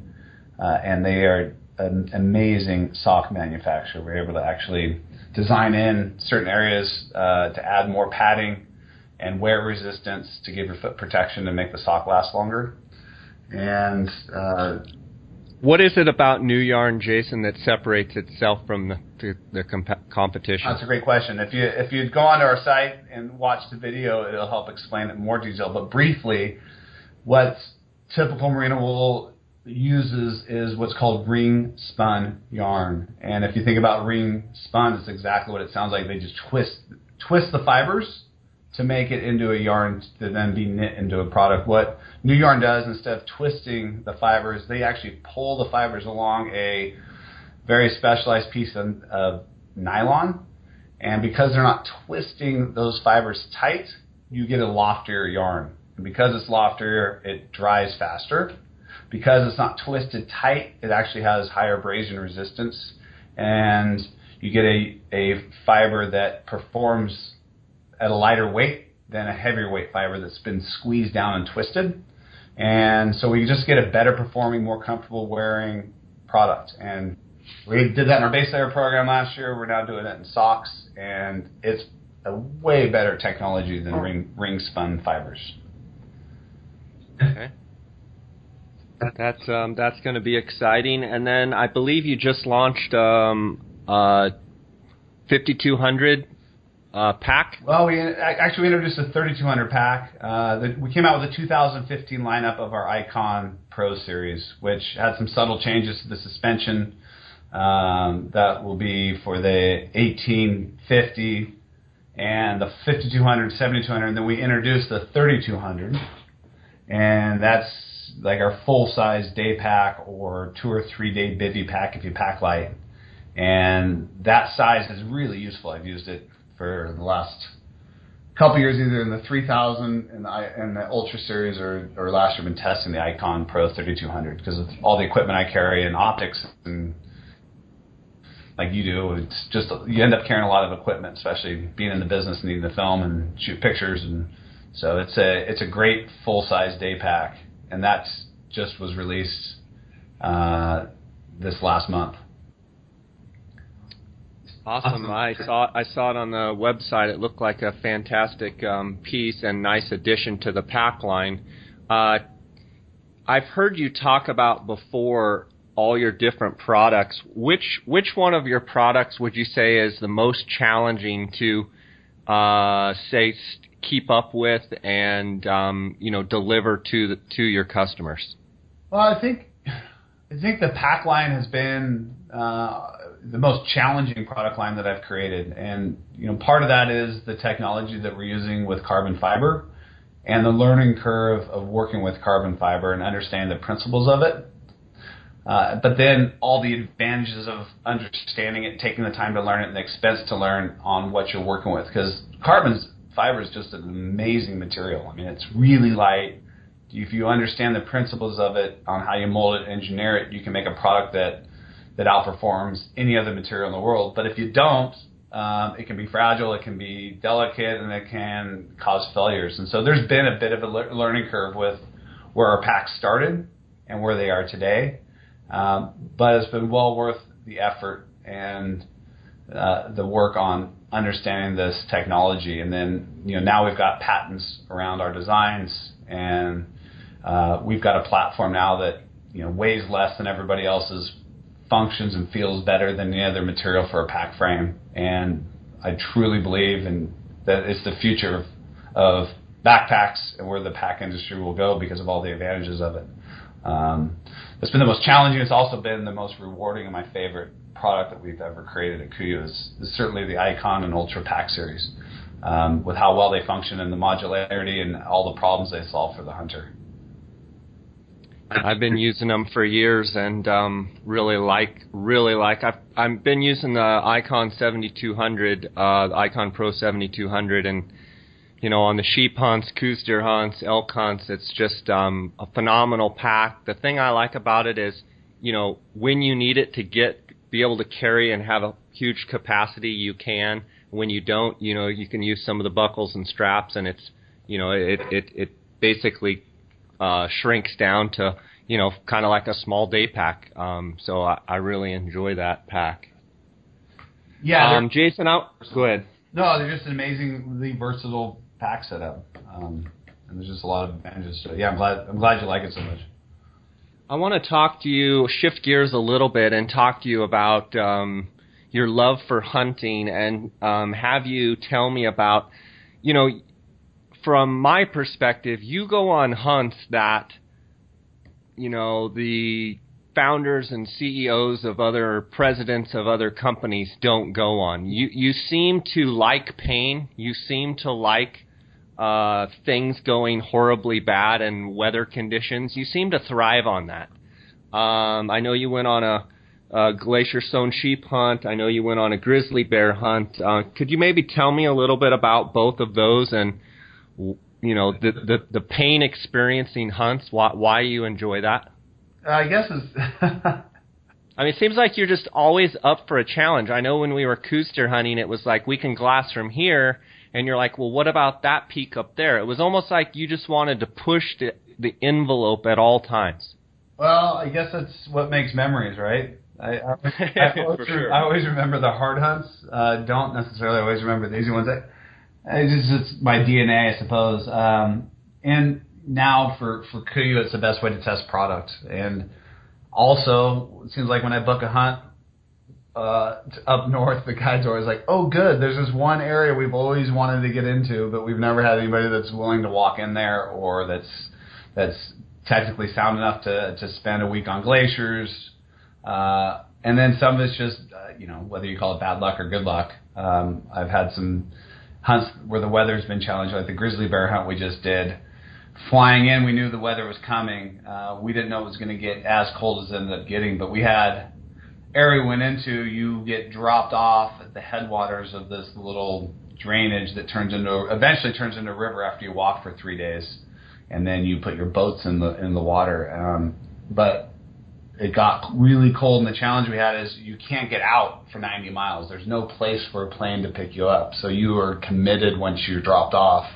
uh, and they are an amazing sock manufacturer. We're able to actually design in certain areas uh, to add more padding and wear resistance to give your foot protection to make the sock last longer. And uh, what is it about NuYarn, Jason, that separates itself from the, the, the comp- competition? That's a great question. If you if you go onto our site and watch the video, it'll help explain it in more detail. But briefly, what typical merino wool uses is what's called ring spun yarn. And if you think about ring spun, it's exactly what it sounds like. They just twist twist the fibers to make it into a yarn to then be knit into a product. What NuYarn does instead of twisting the fibers, they actually pull the fibers along a very specialized piece of, of nylon. And because they're not twisting those fibers tight, you get a loftier yarn. And because it's loftier, it dries faster because it's not twisted tight, it actually has higher abrasion resistance, and you get a, a fiber that performs at a lighter weight than a heavier weight fiber that's been squeezed down and twisted. And so we just get a better performing, more comfortable wearing product. And we did that in our base layer program last year. We're now doing it in socks, and it's a way better technology than oh. ring, ring spun fibers. Okay. That's um, that's going to be exciting. And then I believe you just launched um, uh, 5200 uh, pack. Well, we actually we introduced a 3200 pack. Uh, the, we came out with a 2015 lineup of our Icon Pro series, which had some subtle changes to the suspension. Um, that will be for the 1850 and the 5200, 7200, and then we introduced the 3200, and that's like our full size day pack or two or three day bivy pack if you pack light. And that size is really useful. I've used it for the last couple years, either in the 3000 and the, and the Ultra Series, or, or last year, been testing the Icon Pro 3200 because of all the equipment I carry and optics and like you do. It's just you end up carrying a lot of equipment, especially being in the business, needing to film and shoot pictures, and so it's a it's a great full size day pack, and that's just was released uh, this last month. Awesome. awesome. I saw I saw it on the website. It looked like a fantastic um, piece and nice addition to the pack line. Uh, I've heard you talk about before all your different products. Which which one of your products would you say is the most challenging to uh, say keep up with and um, you know deliver to the, to your customers? Well, I think I think the pack line has been uh, the most challenging product line that I've created, and you know part of that is the technology that we're using with carbon fiber, and the learning curve of working with carbon fiber and understanding the principles of it. Uh, but then all the advantages of understanding it, taking the time to learn it, and the expense to learn on what you're working with, because carbon fiber is just an amazing material. I mean, it's really light if you understand the principles of it on how you mold it, engineer it, you can make a product that that outperforms any other material in the world. But if you don't, um, it can be fragile, it can be delicate, and it can cause failures. And so there's been a bit of a le- learning curve with where our packs started and where they are today. Um, but it's been well worth the effort and uh, the work on understanding this technology. And then, you know, now we've got patents around our designs and uh, we've got a platform now that you know weighs less than everybody else's, functions and feels better than any other material for a pack frame. And I truly believe in that it's the future of, of backpacks and where the pack industry will go because of all the advantages of it. Um, it's been the most challenging. It's also been the most rewarding and my favorite product that we've ever created at KUIU is, is certainly the Icon and Ultra Pack series, um, with how well they function and the modularity and all the problems they solve for the hunter. I've been using them for years and um, really like really like I've I've been using the Icon 7200, uh, the Icon Pro 7200, and you know on the sheep hunts, Coues deer hunts, elk hunts, it's just um, a phenomenal pack. The thing I like about it is, you know, when you need it to get be able to carry and have a huge capacity, you can. When you don't, you know, you can use some of the buckles and straps, and it's you know it it it basically uh, shrinks down to you know kind of like a small day pack. Um, so I, I really enjoy that pack. Yeah, um, Jason, out. Go ahead. No, they're just an amazingly versatile pack setup, um, and there's just a lot of advantages. So yeah, I'm glad I'm glad you like it so much. I want to talk to you, shift gears a little bit, and talk to you about um, your love for hunting, and um, have you tell me about, you know, from my perspective, you go on hunts that, you know, the founders and CEOs of other presidents of other companies don't go on. You you seem to like pain. You seem to like uh, things going horribly bad and weather conditions. You seem to thrive on that. Um, I know you went on a, a glacier sown sheep hunt. I know you went on a grizzly bear hunt. Uh, could you maybe tell me a little bit about both of those and you know the the, the pain experiencing hunts why why you enjoy that i guess it's <laughs> I mean, it seems like you're just always up for a challenge. I know when we were Coues deer hunting, it was like we can glass from here, and you're like, well, what about that peak up there? It was almost like you just wanted to push the, the envelope at all times. Well, I guess that's what makes memories, right? I, I, <laughs> I, always, sure. I always remember the hard hunts. Uh, don't necessarily always remember the easy ones. I, it's just my DNA, I suppose. Um, and now for for KUIU, it's the best way to test product. And also, it seems like when I book a hunt uh, up north, the guides are always like, "Oh, good. There's this one area we've always wanted to get into, but we've never had anybody that's willing to walk in there or that's that's technically sound enough to to spend a week on glaciers." Uh, and then some of it's just, uh, you know, whether you call it bad luck or good luck. Um, I've had some hunts where the weather's been challenged, like the grizzly bear hunt we just did. Flying in, we knew the weather was coming. Uh, we didn't know it was going to get as cold as it ended up getting, but we had area we went into. You get dropped off at the headwaters of this little drainage that turns into eventually turns into a river after you walk for three days, and then you put your boats in the in the water. Um, but it got really cold, and the challenge we had is you can't get out for 90 miles. There's no place for a plane to pick you up, so you are committed once you're dropped off.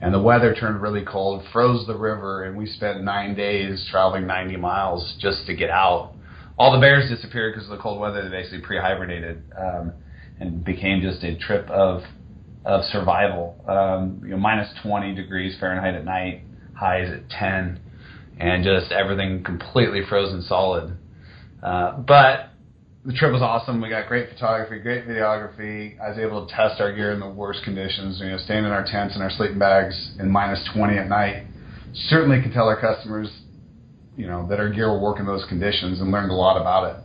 And the weather turned really cold, froze the river, and we spent nine days traveling 90 miles just to get out. All the bears disappeared because of the cold weather. They basically pre-hibernated um, and became just a trip of of survival. Um, you know, minus 20 degrees Fahrenheit at night, highs at 10 and just everything completely frozen solid. Uh, but the trip was awesome. We got great photography, great videography. I was able to test our gear in the worst conditions. You know, staying in our tents and our sleeping bags in minus 20 at night. Certainly can tell our customers, you know, that our gear will work in those conditions, and learned a lot about it.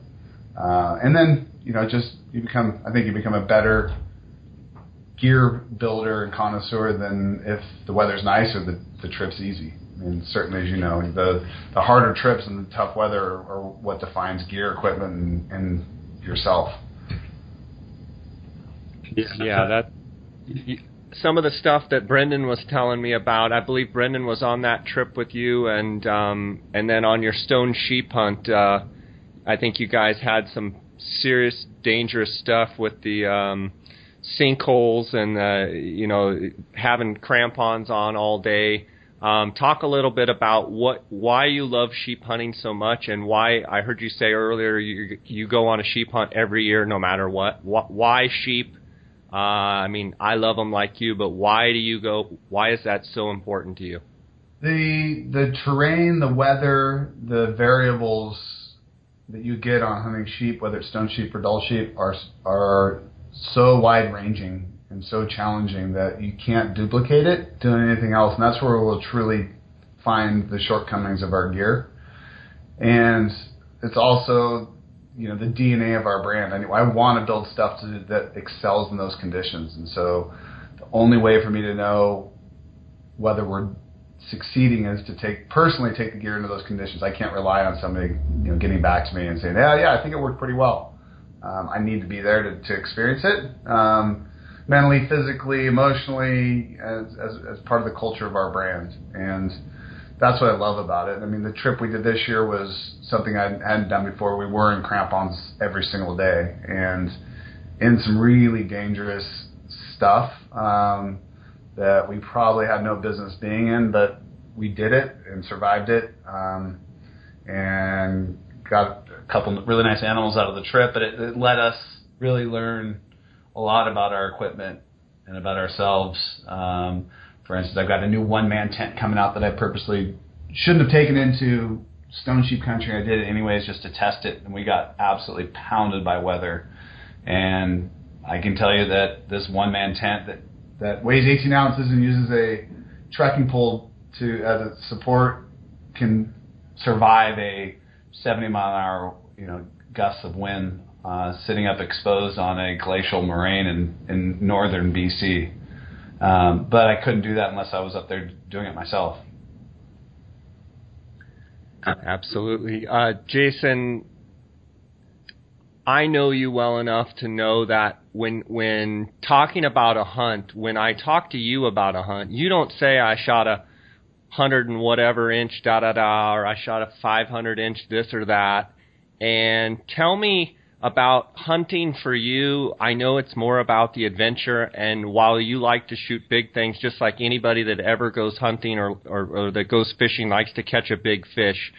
Uh, and then, you know, just you become, I think you become a better gear builder and connoisseur than if the weather's nice or the, the trip's easy. And certainly, as you know, the the harder trips and the tough weather are, are what defines gear, equipment, and, and yourself. Yeah, that. Some of the stuff that Brendan was telling me about, I believe Brendan was on that trip with you, and um, and then on your stone sheep hunt, uh, I think you guys had some serious dangerous stuff with the um, sinkholes and uh, you know having crampons on all day. Um, talk a little bit about what why you love sheep hunting so much, and why I heard you say earlier you you go on a sheep hunt every year, no matter what. Why sheep? Uh, I mean, I love them like you, but why do you go? Why is that so important to you? The the terrain, the weather, the variables that you get on hunting sheep, whether it's stone sheep or Dall sheep, are are so wide ranging and so challenging that you can't duplicate it doing anything else. And that's where we'll truly find the shortcomings of our gear. And it's also, you know, the DNA of our brand. I, I want to build stuff to, that excels in those conditions. And so the only way for me to know whether we're succeeding is to take personally take the gear into those conditions. I can't rely on somebody, you know, getting back to me and saying, yeah, yeah, I think it worked pretty well. Um, I need to be there to, to experience it. Um, mentally, physically, emotionally, as, as, as part of the culture of our brand. And that's what I love about it. I mean, the trip we did this year was something I hadn't done before. We were in crampons every single day and in some really dangerous stuff um, that we probably had no business being in, but we did it and survived it um, and got a couple really nice animals out of the trip. But it, it let us really learn a lot about our equipment and about ourselves. Um, for instance, I've got a new one man tent coming out that I purposely shouldn't have taken into stone sheep country. I did it anyways just to test it, and we got absolutely pounded by weather. And I can tell you that this one man tent that, that weighs 18 ounces and uses a trekking pole to as a support can survive a 70 mile an hour you know gusts of wind uh, sitting up exposed on a glacial moraine in, in northern BC. Um, but I couldn't do that unless I was up there doing it myself. Absolutely. Uh, Jason, I know you well enough to know that when when talking about a hunt, when I talk to you about a hunt, you don't say I shot a hundred and whatever inch da da da, or I shot a five hundred inch this or that. And tell me about hunting for you. I know it's more about the adventure, and while you like to shoot big things, just like anybody that ever goes hunting or, or, or that goes fishing likes to catch a big fish.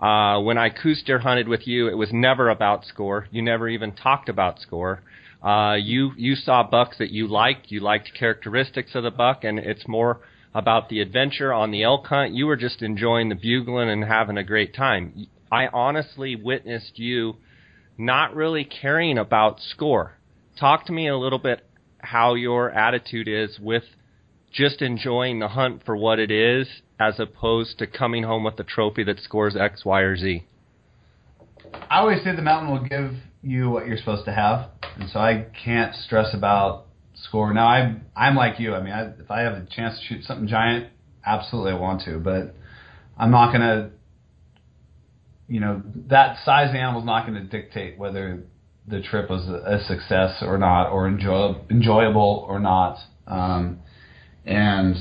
Uh, when I Coues deer hunted with you, it was never about score. You never even talked about score. Uh, you you saw bucks that you liked. You liked characteristics of the buck, and it's more about the adventure on the elk hunt. You were just enjoying the bugling and having a great time. I honestly witnessed you not really caring about score. Talk to me a little bit how your attitude is with just enjoying the hunt for what it is as opposed to coming home with a trophy that scores X, Y, or Z. I always say the mountain will give you what you're supposed to have, and so I can't stress about score. Now I'm I'm like you. I mean, I, if I have a chance to shoot something giant, absolutely I want to, but I'm not gonna you know, that size animal is not going to dictate whether the trip was a, success or not, or enjoy, enjoyable or not. Um, and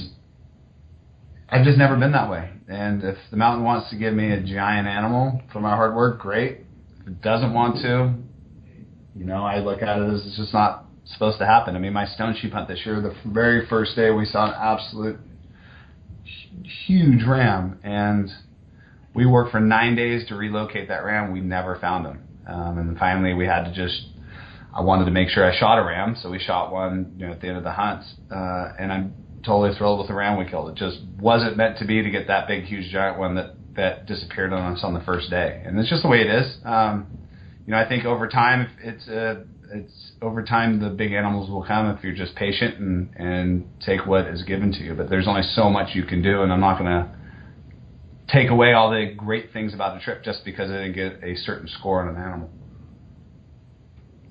I've just never been that way. And if the mountain wants to give me a giant animal for my hard work, great. If it doesn't want to, you know, I look at it as it's just not supposed to happen. I mean, my stone sheep hunt this year, the very first day we saw an absolute huge ram, and we worked for nine days to relocate that ram. We never found him, um, and finally we had to just. I wanted to make sure I shot a ram, so we shot one, you know, at the end of the hunt, uh, and I'm totally thrilled with the ram we killed. It just wasn't meant to be to get that big, huge, giant one that that disappeared on us on the first day, and it's just the way it is. Um, you know, I think over time, it's uh, it's over time the big animals will come if you're just patient and and take what is given to you. But there's only so much you can do, and I'm not to take away all the great things about the trip just because I didn't get a certain score on an animal.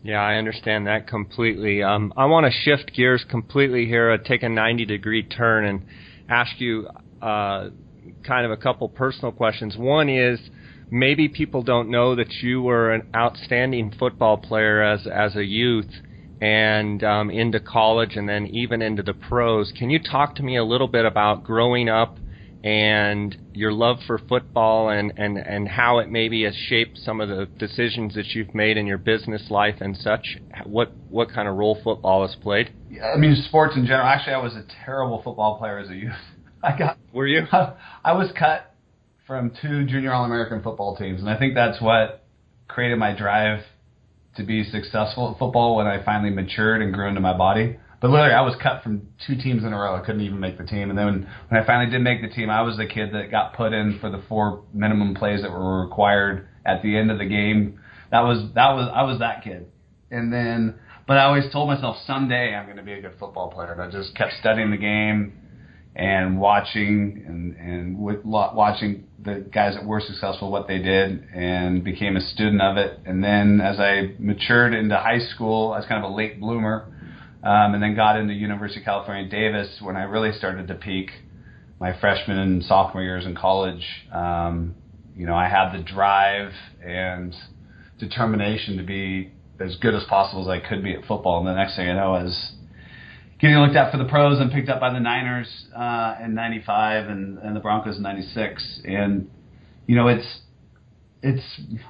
Yeah, I understand that completely. Um, I want to shift gears completely here, uh, take a 90 degree turn, and ask you uh, kind of a couple personal questions. One is maybe people don't know that you were an outstanding football player as as a youth and um, into college and then even into the pros. Can you talk to me a little bit about growing up and your love for football and, and, and how it maybe has shaped some of the decisions that you've made in your business life and such? What what kind of role football has played? Yeah, I mean, sports in general. Actually, I was a terrible football player as a youth. <laughs> I got. Were you? I, I was cut from two junior All American football teams, and I think that's what created my drive to be successful at football when I finally matured and grew into my body. But literally, I was cut from two teams in a row. I couldn't even make the team. And then when, when I finally did make the team, I was the kid that got put in for the four minimum plays that were required at the end of the game. That was that was I was that kid. And then, but I always told myself someday I'm going to be a good football player. And I just kept studying the game and watching and and with, watching the guys that were successful what they did and became a student of it. And then as I matured into high school, I was kind of a late bloomer, um, and then got into University of California Davis when I really started to peak. My freshman and sophomore years in college, um, you know, I had the drive and determination to be as good as possible as I could be at football. And the next thing I know is getting looked at for the pros and picked up by the Niners uh, in '95 and, and the Broncos in '96. And you know, it's it's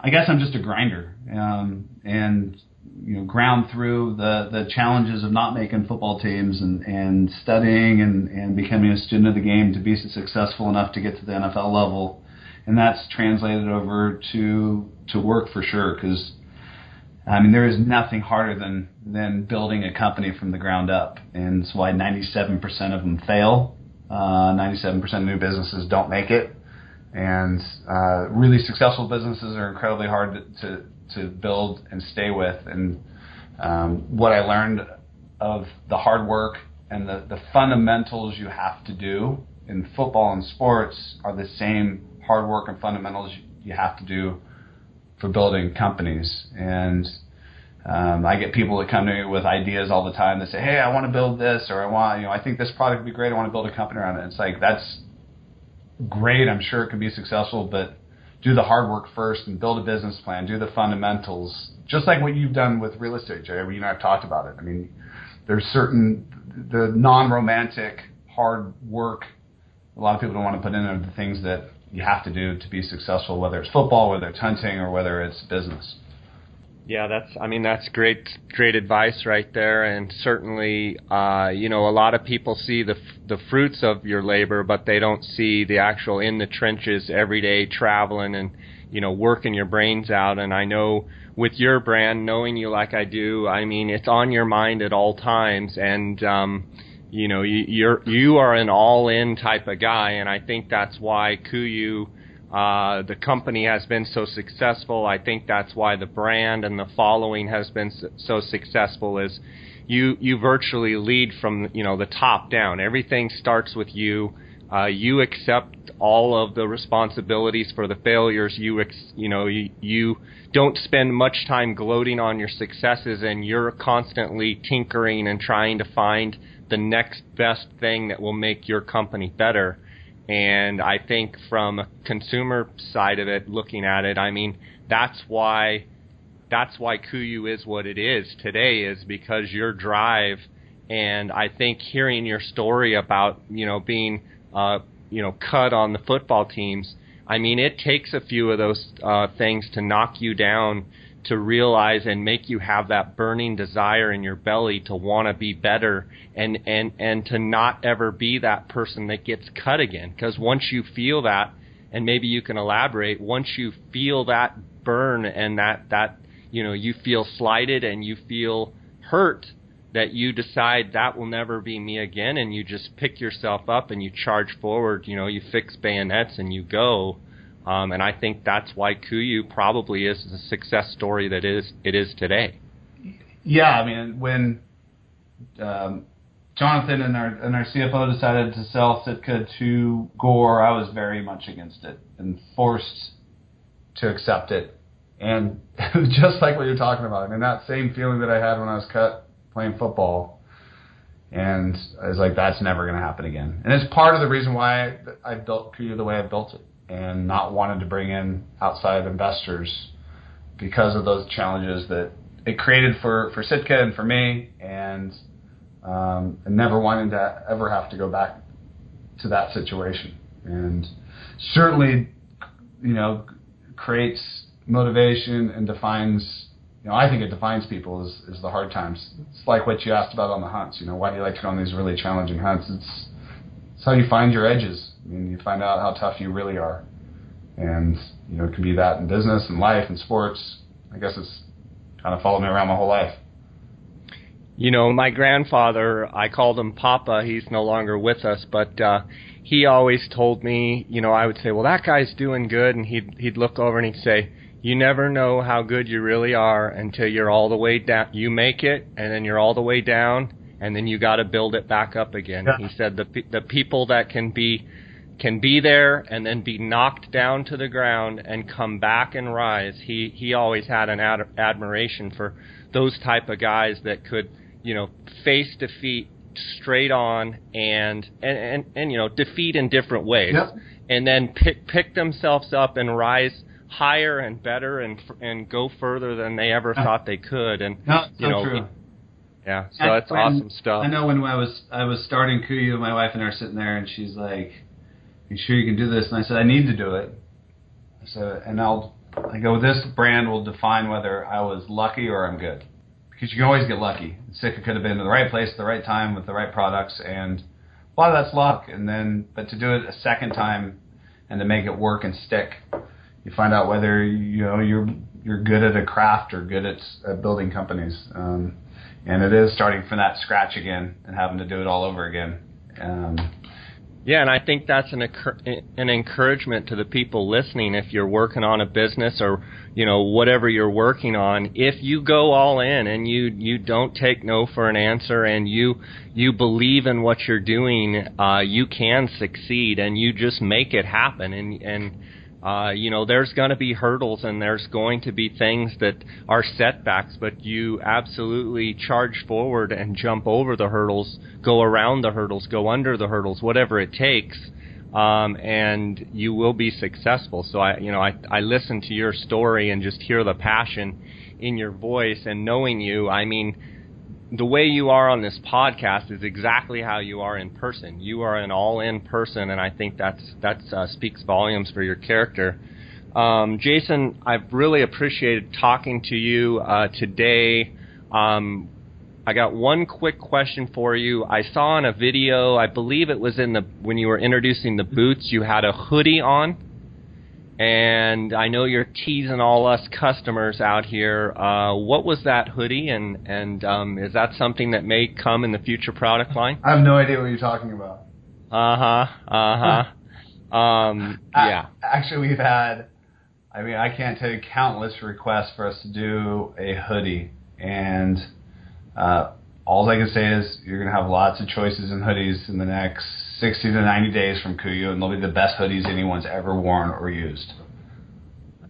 I guess I'm just a grinder um, and you know ground through the the challenges of not making football teams and and studying and and becoming a student of the game to be successful enough to get to the NFL level. And that's translated over to to work for sure because I mean, there is nothing harder than than building a company from the ground up, and it's why 97% of them fail. Uh, 97% of new businesses don't make it, and uh, really successful businesses are incredibly hard to, to, to build and stay with. And um, what I learned of the hard work and the, the fundamentals you have to do in football and sports are the same hard work and fundamentals you have to do for building companies. And um, I get people that come to me with ideas all the time that say, "Hey, I want to build this, or I want, you know, I think this product would be great. I want to build a company around it." It's like that's great. I'm sure it could be successful, but do the hard work first and build a business plan. Do the fundamentals, just like what you've done with real estate, Jay. You and I've talked about it. I mean, there's certain the non-romantic hard work. A lot of people don't want to put in are the things that you have to do to be successful, whether it's football, whether it's hunting, or whether it's business. Yeah, that's. I mean, that's great, great advice right there, and certainly, uh, you know, a lot of people see the the fruits of your labor, but they don't see the actual in the trenches, everyday traveling and you know working your brains out. And I know with your brand, knowing you like I do, I mean, it's on your mind at all times, and um, you know, you, you're you are an all-in type of guy, and I think that's why KUIU, uh, the company has been so successful. I think that's why the brand and the following has been so successful. Is you you virtually lead from you know the top down. Everything starts with you. Uh, you accept all of the responsibilities for the failures. You ex- you know you, you don't spend much time gloating on your successes, and you're constantly tinkering and trying to find the next best thing that will make your company better. And I think from a consumer side of it, looking at it, I mean, that's why that's why KUIU is what it is today is because your drive and I think hearing your story about, you know, being uh, you know cut on the football teams. I mean, it takes a few of those uh, things to knock you down to realize and make you have that burning desire in your belly to want to be better and and and to not ever be that person that gets cut again. Because once you feel that and maybe you can elaborate once you feel that burn and that that you know you feel slighted and you feel hurt that you decide that will never be me again and you just pick yourself up and you charge forward you know you fix bayonets and you go um, and I think that's why Kuiu probably is the success story that is it is today. Yeah, I mean when um, Jonathan and our and our CFO decided to sell Sitka to Gore, I was very much against it and forced to accept it. And <laughs> just like what you're talking about, and that same feeling that I had when I was cut playing football, and I was like, that's never going to happen again. And it's part of the reason why I, I built Kuiu the way I built it and not wanting to bring in outside investors because of those challenges that it created for, for Sitka and for me, and, um, and never wanting to ever have to go back to that situation. And certainly, you know, creates motivation and defines. You know, I think it defines people is, is the hard times. It's like what you asked about on the hunts. You know, why do you like to go on these really challenging hunts? It's it's how you find your edges I mean, you find out how tough you really are. And, you know, it can be that in business and life and sports. I guess it's kind of followed me around my whole life. You know, my grandfather, I called him Papa. He's no longer with us, but uh he always told me, you know, I would say, "Well, that guy's doing good." And he'd he'd look over and he'd say, "You never know how good you really are until you're all the way down. You make it and then you're all the way down and then you got to build it back up again." Yeah. He said the the people that can be can be there and then be knocked down to the ground and come back and rise. He he always had an ad- admiration for those type of guys that could, you know, face defeat straight on and and and, and you know, defeat in different ways. Yep. And then pick pick themselves up and rise higher and better and and go further than they ever uh, thought they could and no, you know true. yeah, so that's when, awesome stuff. I know when I was I was starting Kuiu, my wife and I are sitting there, and she's like, you sure you can do this? And I said, I need to do it. I said, and I'll, I go, this brand will define whether I was lucky or I'm good. Because you can always get lucky. Sitka could have been in the right place at the right time with the right products, and a lot of that's luck. And then, but to do it a second time and to make it work and stick, you find out whether you know you're you're good at a craft or good at, at building companies. Um, and it is starting from that scratch again and having to do it all over again. Um, yeah, and I think that's an an encouragement to the people listening. If you're working on a business or you know whatever you're working on, if you go all in and you you don't take no for an answer, and you you believe in what you're doing, uh, you can succeed, and you just make it happen. And and uh, you know, there's going to be hurdles and there's going to be things that are setbacks, but you absolutely charge forward and jump over the hurdles, go around the hurdles, go under the hurdles, whatever it takes, um, and you will be successful. So I, you know, I, I listen to your story and just hear the passion in your voice and knowing you. I mean, the way you are on this podcast is exactly how you are in person. You are an all-in person, and I think that's that uh, speaks volumes for your character. Um, Jason, I've really appreciated talking to you uh, today. Um, I got one quick question for you. I saw in a video, I believe it was in the when you were introducing the boots, you had a hoodie on and I know you're teasing all us customers out here. Uh, what was that hoodie, and and um, is that something that may come in the future product line? I have no idea what you're talking about. Uh huh. Uh huh. um, yeah. Actually, we've had. I mean, I can't tell you countless requests for us to do a hoodie, and uh, all I can say is you're going to have lots of choices in hoodies in the next 60 to 90 days from Kuiu, and they'll be the best hoodies anyone's ever worn or used.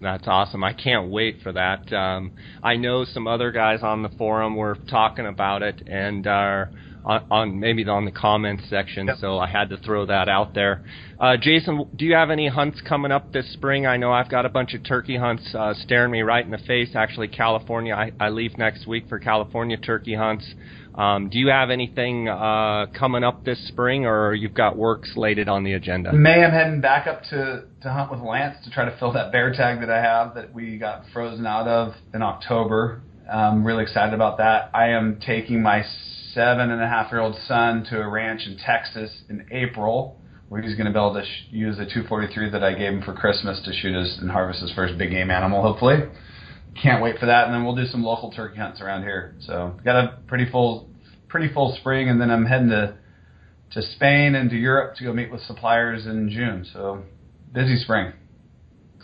That's awesome. I can't wait for that. Um, I know some other guys on the forum were talking about it and are on, on maybe on the comments section. Yep. So I had to throw that out there. Uh, Jason, do you have any hunts coming up this spring? I know I've got a bunch of turkey hunts uh, staring me right in the face. Actually, California. I, I leave next week for California turkey hunts. Um, do you have anything uh, coming up this spring, or you've got work slated on the agenda? May I'm heading back up to to hunt with Lance to try to fill that bear tag that I have that we got frozen out of in October. I'm really excited about that. I am taking my seven and a half year old son to a ranch in Texas in April where he's going to be able to sh- use the 243 that I gave him for Christmas to shoot his and harvest his first big game animal, hopefully. Can't wait for that, and then we'll do some local turkey hunts around here. So got a pretty full, pretty full spring, and then I'm heading to to Spain and to Europe to go meet with suppliers in June. So busy spring.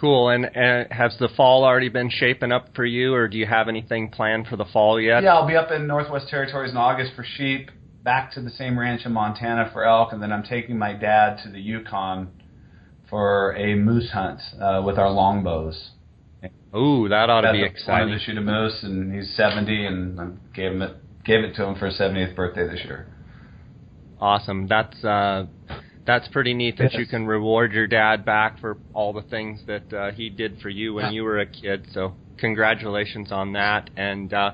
Cool. And, and has the fall already been shaping up for you, or do you have anything planned for the fall yet? Yeah, I'll be up in Northwest Territories in August for sheep, back to the same ranch in Montana for elk, and then I'm taking my dad to the Yukon for a moose hunt uh, with our longbows. Ooh, that ought to be wanted exciting. to shoot a moose, and he's 70, and I gave him it gave it to him for his 70th birthday this year. Awesome. That's uh, that's pretty neat that you can reward your dad back for all the things that uh, he did for you when you were a kid. So congratulations on that, and uh,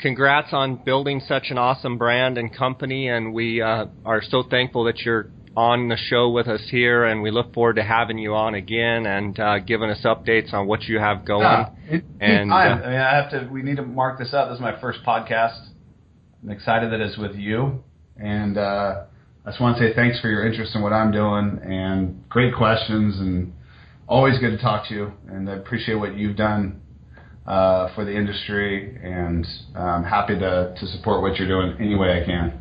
congrats on building such an awesome brand and company. And we uh, are so thankful that you're on the show with us here, and we look forward to having you on again and uh, giving us updates on what you have going. Yeah, it- and, uh, I mean, I have to. We need to mark this up. This is my first podcast. I'm excited that it's with you, and uh, I just want to say thanks for your interest in what I'm doing and great questions and always good to talk to you. And I appreciate what you've done uh, for the industry, and I'm happy to to support what you're doing any way I can.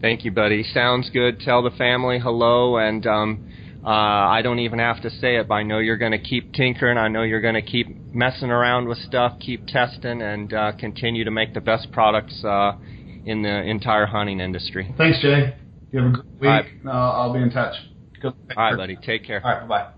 Thank you, buddy. Sounds good. Tell the family hello, and um, uh, I don't even have to say it, but I know you're going to keep tinkering. I know you're going to keep messing around with stuff, keep testing, and uh, continue to make the best products uh, in the entire hunting industry. Thanks, Jay. You have a great week. Right. Uh, I'll be in touch. All right, buddy. Take care. All right. Bye bye.